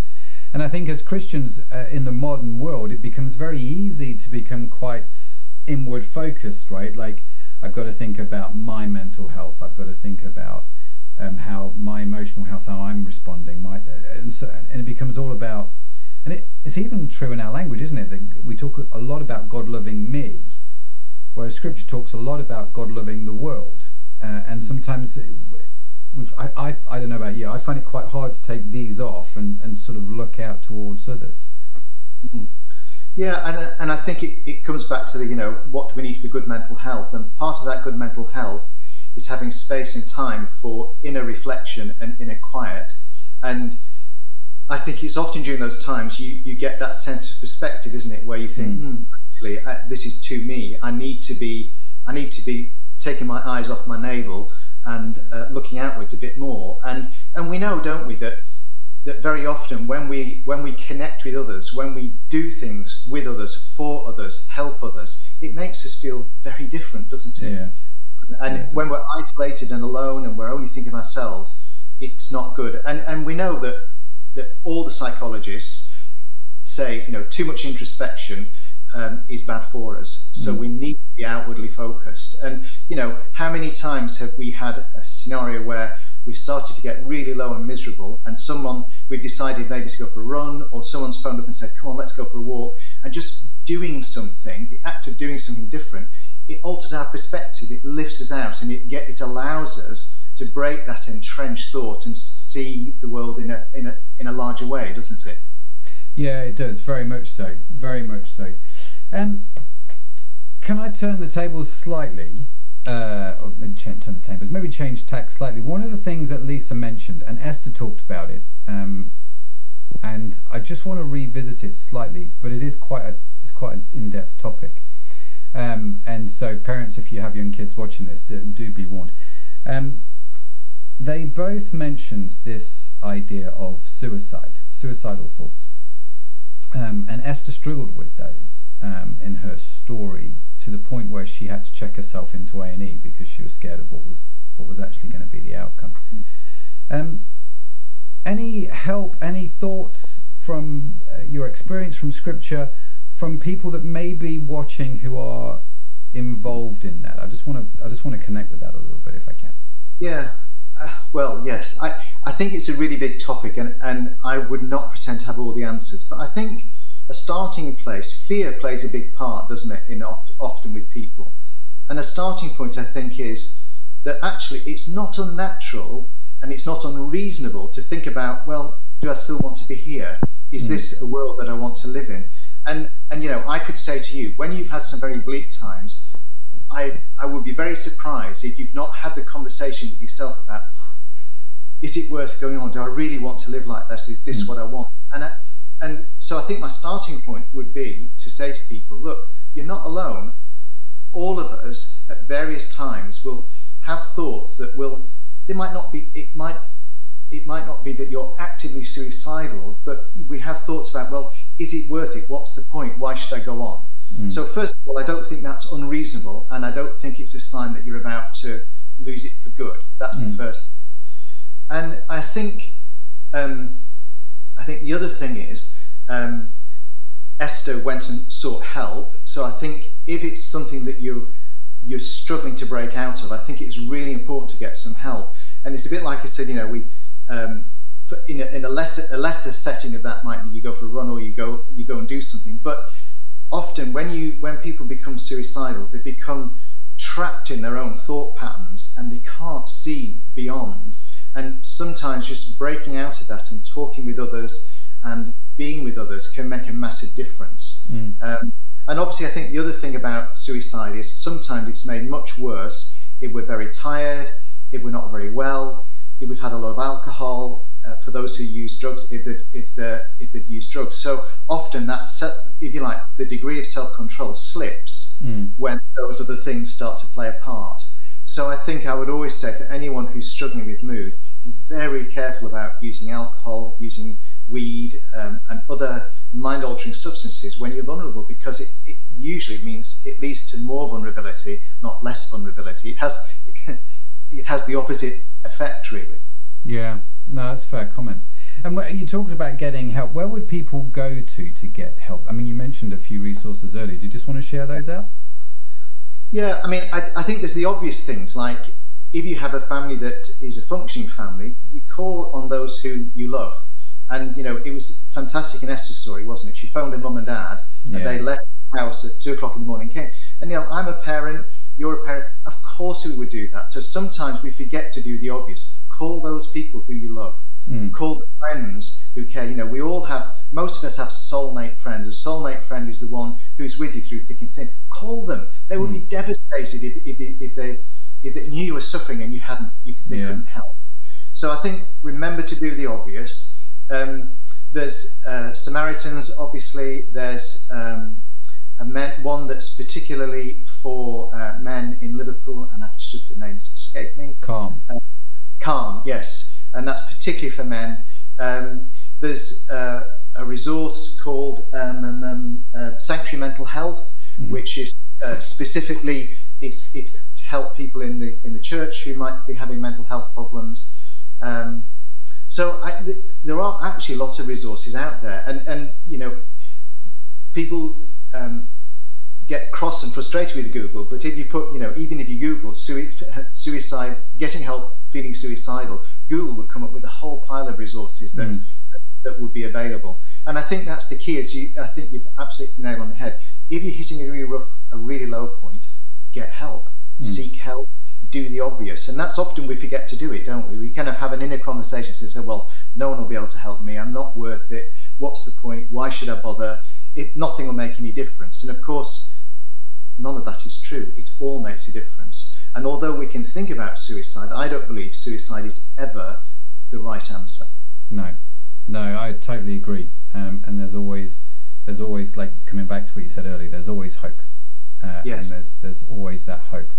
And I think as Christians uh, in the modern world, it becomes very easy to become quite inward focused, right? Like, I've got to think about my mental health. I've got to think about um, how my emotional health, how I'm responding. My, and, so, and it becomes all about, and it, it's even true in our language, isn't it? That we talk a lot about God loving me, whereas Scripture talks a lot about God loving the world. Uh, and sometimes I, I, I don't know about you, I find it quite hard to take these off and, and sort of look out towards others. Mm-hmm. Yeah, and, and I think it, it comes back to the, you know, what do we need for good mental health? And part of that good mental health is having space and time for inner reflection and inner quiet. And I think it's often during those times you, you get that sense of perspective, isn't it? Where you think, mm. mm actually, I, this is to me. I need to be, I need to be taking my eyes off my navel and uh, looking outwards a bit more. And and we know, don't we, that that very often when we when we connect with others, when we do things with others, for others, help others, it makes us feel very different, doesn't it? Yeah. And yeah, when we're isolated and alone and we're only thinking of ourselves, it's not good. And and we know that that all the psychologists say, you know, too much introspection um, is bad for us. So mm. we need to be outwardly focused. And you know, how many times have we had a scenario where we started to get really low and miserable, and someone we've decided maybe to go for a run, or someone's phoned up and said, "Come on, let's go for a walk," and just doing something, the act of doing something different, it alters our perspective. It lifts us out, and it get it allows us to break that entrenched thought and see the world in a in a in a larger way, doesn't it? Yeah, it does very much so, very much so. Um, can I turn the tables slightly? Uh, or turn the tables, maybe change tack slightly. One of the things that Lisa mentioned, and Esther talked about it, um, and I just want to revisit it slightly, but it is quite a it's quite an in-depth topic. Um, and so, parents, if you have young kids watching this, do, do be warned. Um, they both mentioned this idea of suicide, suicidal thoughts, um, and Esther struggled with those um, in her story to the point where she had to check herself into A and E because she was scared of what was what was actually going to be the outcome. Um, any help, any thoughts from uh, your experience from Scripture, from people that may be watching who are involved in that? I just want to I just want to connect with that a little bit if I can. Yeah. Uh, well, yes. I, I think it's a really big topic, and, and I would not pretend to have all the answers. But I think a starting place, fear plays a big part, doesn't it, in often with people. And a starting point, I think, is that actually it's not unnatural and it's not unreasonable to think about, well, do I still want to be here? Is mm. this a world that I want to live in? And and you know, I could say to you, when you've had some very bleak times, I I would be very surprised if you've not had the conversation with yourself about, is it worth going on? Do I really want to live like this? Is this mm. what I want? And I, and so I think my starting point would be to say to people, look, you're not alone. All of us at various times will have thoughts that will, they might not be, it might, it might not be that you're actively suicidal, but we have thoughts about, well, is it worth it? What's the point? Why should I go on? Mm. So, first of all, I don't think that's unreasonable, and I don't think it's a sign that you're about to lose it for good. That's mm. the first. And I think, um, I think the other thing is, um, Esther went and sought help. So I think if it's something that you you're struggling to break out of, I think it's really important to get some help. And it's a bit like I said, you know, we um, in, a, in a lesser a lesser setting of that might be you go for a run or you go you go and do something. But often when you when people become suicidal, they become trapped in their own thought patterns and they can't see beyond. And sometimes just breaking out of that and talking with others and being with others can make a massive difference. Mm. Um, and obviously, I think the other thing about suicide is sometimes it's made much worse if we're very tired, if we're not very well, if we've had a lot of alcohol. Uh, for those who use drugs, if they've, if, they if they've used drugs, so often that's if you like the degree of self control slips mm. when those other things start to play a part. So I think I would always say for anyone who's struggling with mood, be very careful about using alcohol, using weed, um, and other mind altering substances when you're vulnerable because it, it, usually means it leads to more vulnerability, not less vulnerability. It has, it, it has the opposite effect, really. Yeah, no, that's a fair comment. And you talked about getting help. Where would people go to to get help? I mean, you mentioned a few resources earlier. Do you just want to share those out? Yeah, I mean, I, I think there's the obvious things like if you have a family that is a functioning family, you call on those who you love. And you know, it was fantastic in Esther's story, wasn't it? She phoned her mum and dad, and they left the house at two o'clock in the morning. Came, and you know, I'm a parent. You're a parent. Of course, we would do that. So sometimes we forget to do the obvious. Call those people who you love. Mm. Call the friends who care. You know, we all have. Most of us have soulmate friends. A soulmate friend is the one who's with you through thick and thin. Call them. They would mm. be devastated if, if, if they if they knew you were suffering and you hadn't. You, they yeah. couldn't help. So I think remember to do the obvious um, there's uh, Samaritans, obviously. There's um, men, one that's particularly for uh, men in Liverpool, and I've just the names escape me. Calm. Uh, calm, yes, and that's particularly for men. Um, there's uh, a resource called um, um, um uh, Sanctuary Mental Health, mm-hmm. which is uh, specifically it's, it's to help people in the in the church who might be having mental health problems. Um, so I, th- there are actually lots of resources out there, and and you know, people um, get cross and frustrated with Google. But if you put, you know, even if you Google suicide, getting help, feeling suicidal, Google would come up with a whole pile of resources that mm. that would be available. And I think that's the key. Is you, I think you've absolutely nailed on the head. If you're hitting a really rough, a really low point, get help, mm. seek help, do the obvious. And that's often we forget to do it, don't we? We kind of have an inner conversation and say, well, no one will be able to help me. I'm not worth it. What's the point? Why should I bother? It, nothing will make any difference. And of course, none of that is true. It all makes a difference. And although we can think about suicide, I don't believe suicide is ever the right answer. No, no, I totally agree. Um, and there's always, there's always like coming back to what you said earlier. There's always hope. Uh, yes. And there's there's always that hope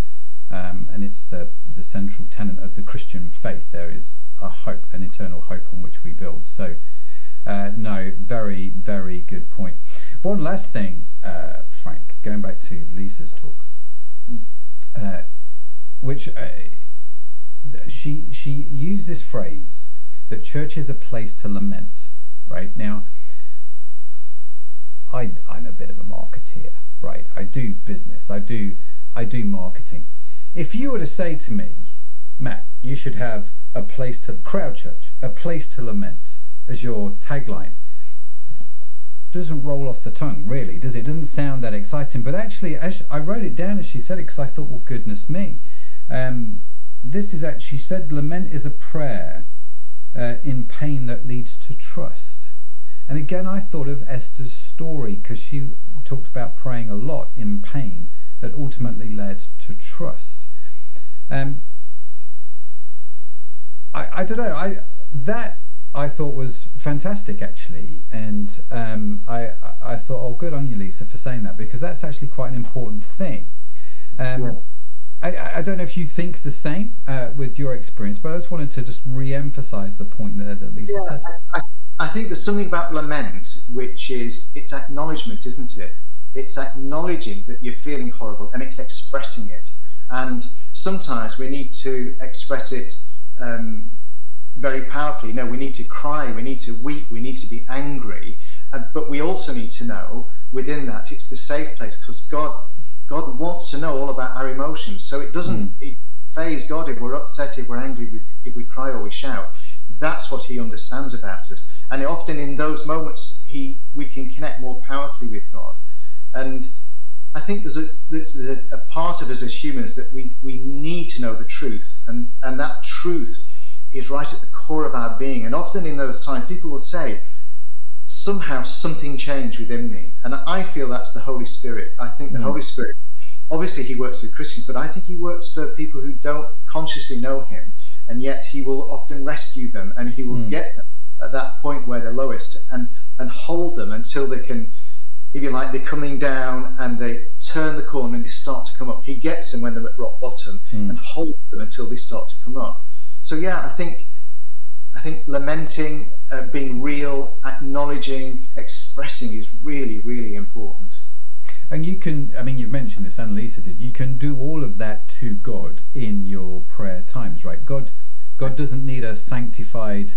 um, and it's the the central tenet of the Christian faith. There is a hope, an eternal hope on which we build. So, uh, no, very very good point. One last thing, uh, Frank, going back to Lisa's talk, uh, which uh, she she used this phrase that church is a place to lament. Right now, I I'm a bit of a marketeer. Right, I do business. I do I do marketing if you were to say to me, Matt, you should have a place to crowd church, a place to lament as your tagline, doesn't roll off the tongue, really, does it? it doesn't sound that exciting. But actually, I wrote it down as she said it because I thought, well, goodness me. Um, this is actually, said, lament is a prayer uh, in pain that leads to trust. And again, I thought of Esther's story because she talked about praying a lot in pain that ultimately led to trust. Um, I, I don't know. I that I thought was fantastic actually, and um, I I thought, oh, good on you, Lisa, for saying that because that's actually quite an important thing. Um, yeah. I, I don't know if you think the same uh, with your experience, but I just wanted to just re-emphasize the point there that Lisa yeah, said. I, I think there's something about lament which is it's acknowledgement, isn't it? It's acknowledging that you're feeling horrible and it's expressing it. And sometimes we need to express it um, very powerfully. No, we need to cry, we need to weep, we need to be angry. Uh, but we also need to know within that it's the safe place because God God wants to know all about our emotions. So it doesn't mm. faze God if we're upset, if we're angry, if we, if we cry or we shout. That's what He understands about us. And often in those moments, He we can connect more powerfully with God. And I think there's a there's a, a part of us as humans that we, we need to know the truth, and, and that truth is right at the core of our being. And often in those times, people will say, somehow something changed within me. And I feel that's the Holy Spirit. I think the mm. Holy Spirit, obviously, He works with Christians, but I think He works for people who don't consciously know Him. And yet He will often rescue them and He will mm. get them at that point where they're lowest and, and hold them until they can, if you like, they're coming down and they turn the corner and they start to come up. He gets them when they're at rock bottom mm. and holds them until they start to come up. So, yeah, I think I think lamenting, uh, being real, acknowledging, expressing is really, really important. And you can, I mean, you've mentioned this, and Lisa did. You can do all of that to God in your prayer times, right? God, God doesn't need a sanctified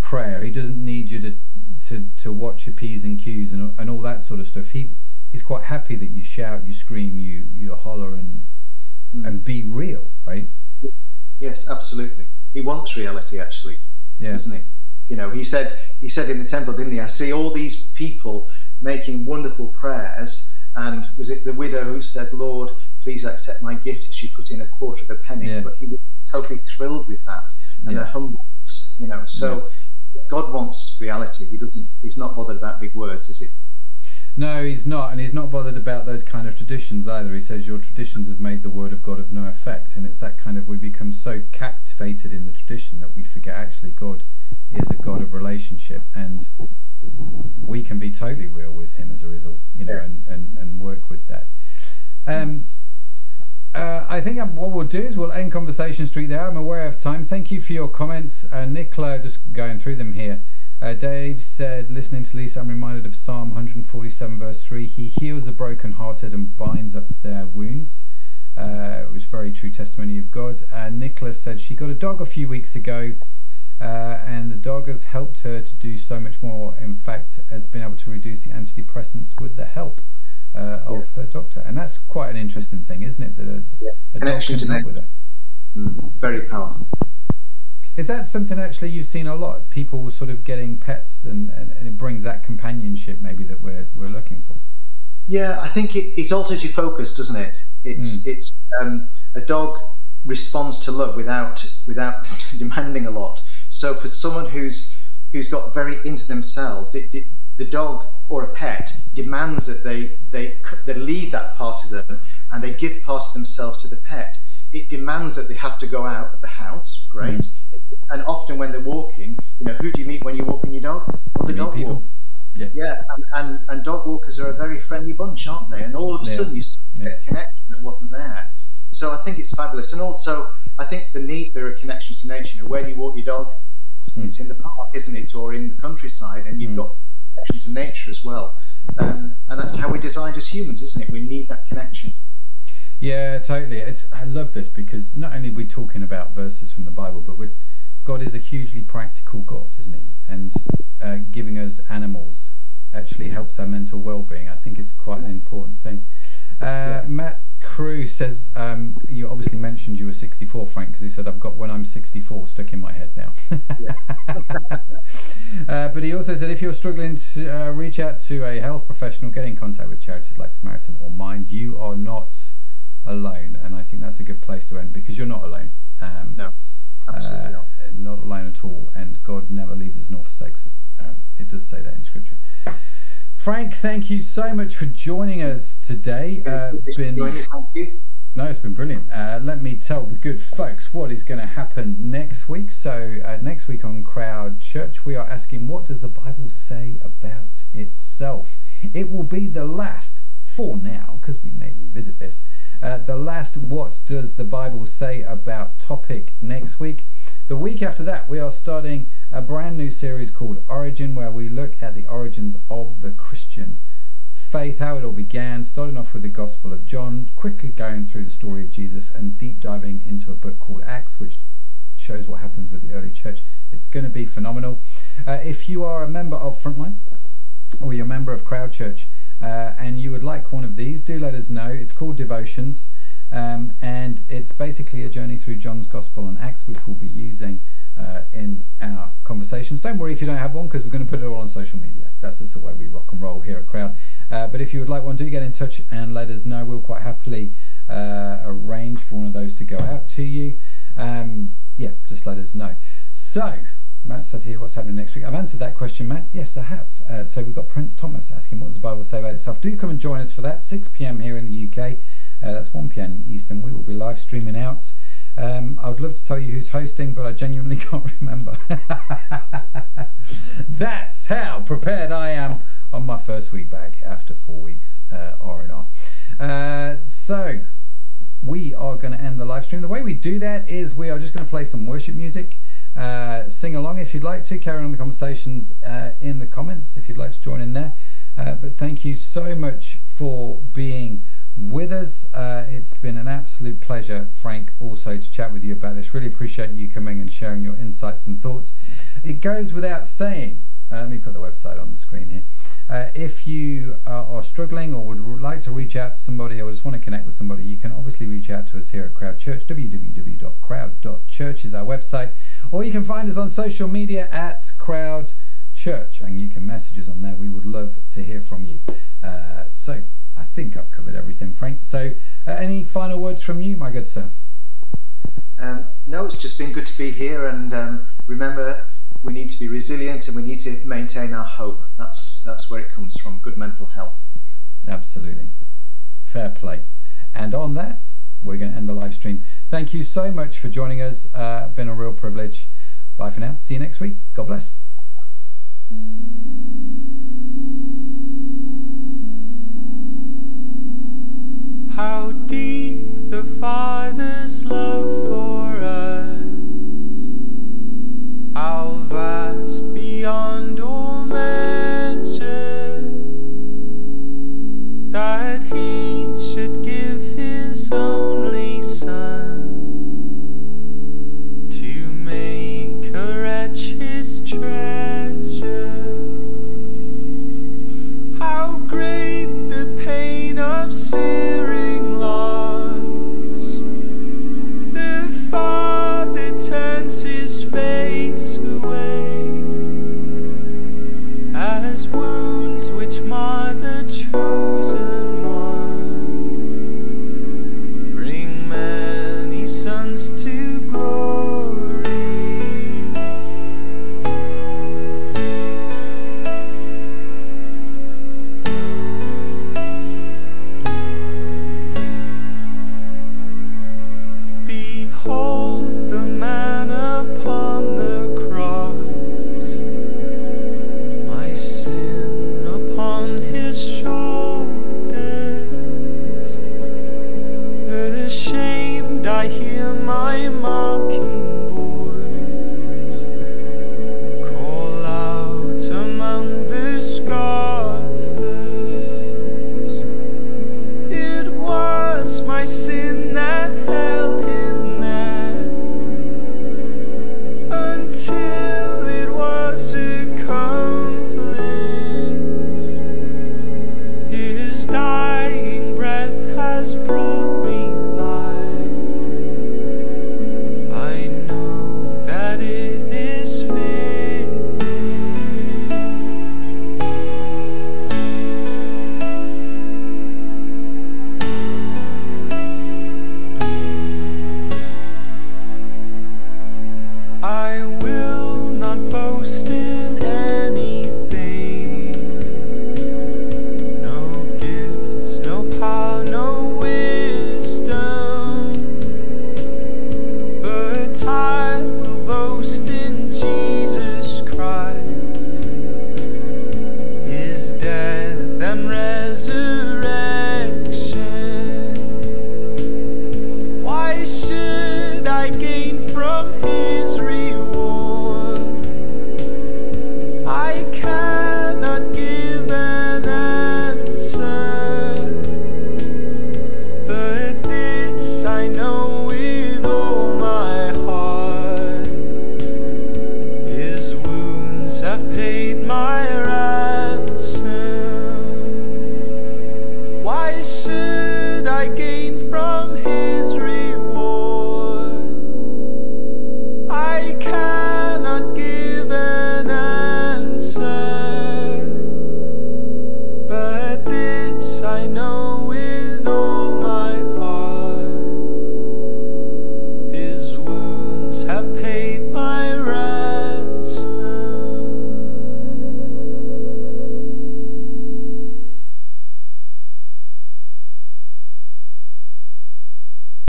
prayer. He doesn't need you to to, to watch your p's and q's and, and all that sort of stuff. He he's quite happy that you shout, you scream, you you holler, and mm. and be real, right? Yes, absolutely. He wants reality, actually yeah. isn't it? You know, he said he said in the temple, didn't he? I see all these people making wonderful prayers, and was it the widow who said, "Lord, please accept my gift"? She put in a quarter of a penny, yeah. but he was totally thrilled with that and yeah. the humbleness. You know, so. God wants reality. He doesn't. He's not bothered about big words, is he? No, he's not, and he's not bothered about those kind of traditions either. He says your traditions have made the word of God of no effect, and it's that kind of we become so captivated in the tradition that we forget actually God is a God of relationship, and we can be totally real with Him as a result, you know, and and, and work with that. Um, uh, I think what we'll do is we'll end Conversation Street there. I'm aware of time. Thank you for your comments, uh, Nicola. Just going through them here. Uh, Dave said, listening to Lisa, I'm reminded of Psalm 147, verse 3. He heals the brokenhearted and binds up their wounds. Uh, it was very true testimony of God. Uh, Nicola said she got a dog a few weeks ago, uh, and the dog has helped her to do so much more. In fact, has been able to reduce the antidepressants with the help uh, of her doctor. And that's quite an interesting thing, isn't it? That a, yeah. a dog can help with it. Mm, very powerful. Is that something actually you've seen a lot? People sort of getting pets, and, and, and it brings that companionship maybe that we're we're looking for. Yeah, I think it, it alters your focus, doesn't it? It's mm. it's um, a dog responds to love without without demanding a lot. So for someone who's who's got very into themselves, it, it, the dog or a pet demands that they they they leave that part of them and they give part of themselves to the pet. It demands that they have to go out of the house. Great. Mm and often when they're walking, you know, who do you meet when you're walking your dog? Well, the dog walk. Yeah, yeah and, and, and, dog walkers are a very friendly bunch, aren't they? And all of a yeah. sudden you get a connection that wasn't there. So I think it's fabulous. And also, I think the need for a connection to nature. You know, where do you walk your dog? Mm. it's in the park, isn't it? Or in the countryside, and you've mm. got connection to nature as well. Um, and that's how we're designed as humans, isn't it? We need that connection. Yeah, totally. It's I love this because not only we're we talking about verses from the Bible, but we're God is a hugely practical God, isn't He? And uh, giving us animals actually helps our mental well-being. I think it's quite an important thing. Uh, yes. Matt Crew says um, you obviously mentioned you were 64, Frank, because he said I've got when I'm 64 stuck in my head now. uh, but he also said if you're struggling to uh, reach out to a health professional, get in contact with charities like Samaritan or Mind. You are not alone, and I think that's a good place to end because you're not alone. Um, no. Absolutely uh, not. alone at all, and God never leaves us nor forsakes us. Um, it does say that in Scripture. Frank, thank you so much for joining us today. Uh, been, thank you. No, it's been brilliant. Uh, let me tell the good folks what is going to happen next week. So, uh, next week on Crowd Church, we are asking, what does the Bible say about itself? It will be the last, for now, because we may revisit this, uh, the last What Does the Bible Say About topic next week. The week after that, we are starting a brand new series called Origin, where we look at the origins of the Christian faith, how it all began, starting off with the Gospel of John, quickly going through the story of Jesus, and deep diving into a book called Acts, which shows what happens with the early church. It's going to be phenomenal. Uh, if you are a member of Frontline or you're a member of Crowd Church uh, and you would like one of these, do let us know. It's called Devotions. Um, and it's basically a journey through John's Gospel and Acts, which we'll be using uh, in our conversations. Don't worry if you don't have one, because we're going to put it all on social media. That's just the way we rock and roll here at Crowd. Uh, but if you would like one, do get in touch and let us know. We'll quite happily uh, arrange for one of those to go out to you. Um, yeah, just let us know. So, Matt said here, what's happening next week? I've answered that question, Matt. Yes, I have. Uh, so we've got Prince Thomas asking, what does the Bible say about itself? Do come and join us for that, 6 p.m. here in the UK. Uh, that's 1 p.m. Eastern. We will be live streaming out. Um, I would love to tell you who's hosting, but I genuinely can't remember. That's how prepared I am on my first week back after four weeks uh, R&R. Uh, so we are going to end the live stream. The way we do that is we are just going to play some worship music. Uh, sing along if you'd like to. Carry on the conversations uh, in the comments if you'd like to join in there. Uh, but thank you so much for being with us. Uh, it's been an absolute pleasure, Frank, also to chat with you about this. Really appreciate you coming and sharing your insights and thoughts. It goes without saying, uh, let me put the website on the screen here. Uh, if you are struggling or would like to reach out to somebody or just want to connect with somebody, you can obviously reach out to us here at Crowd Church. www.crowd.church is our website. Or you can find us on social media at Crowd Church and you can message us on there. We would love to hear from you. Uh, so I think I've covered everything, Frank. So uh, any final words from you, my good sir? Um, no, it's just been good to be here. And um, remember, we need to be resilient and we need to maintain our hope. That's that's where it comes from. Good mental health. Absolutely, fair play. And on that, we're going to end the live stream. Thank you so much for joining us. Uh, been a real privilege. Bye for now. See you next week. God bless. How deep the Father's love for us, how vast beyond all measure, that He should give His only His treasure. How great the pain of searing loss. The Father turns his face away as wounds which mar the chosen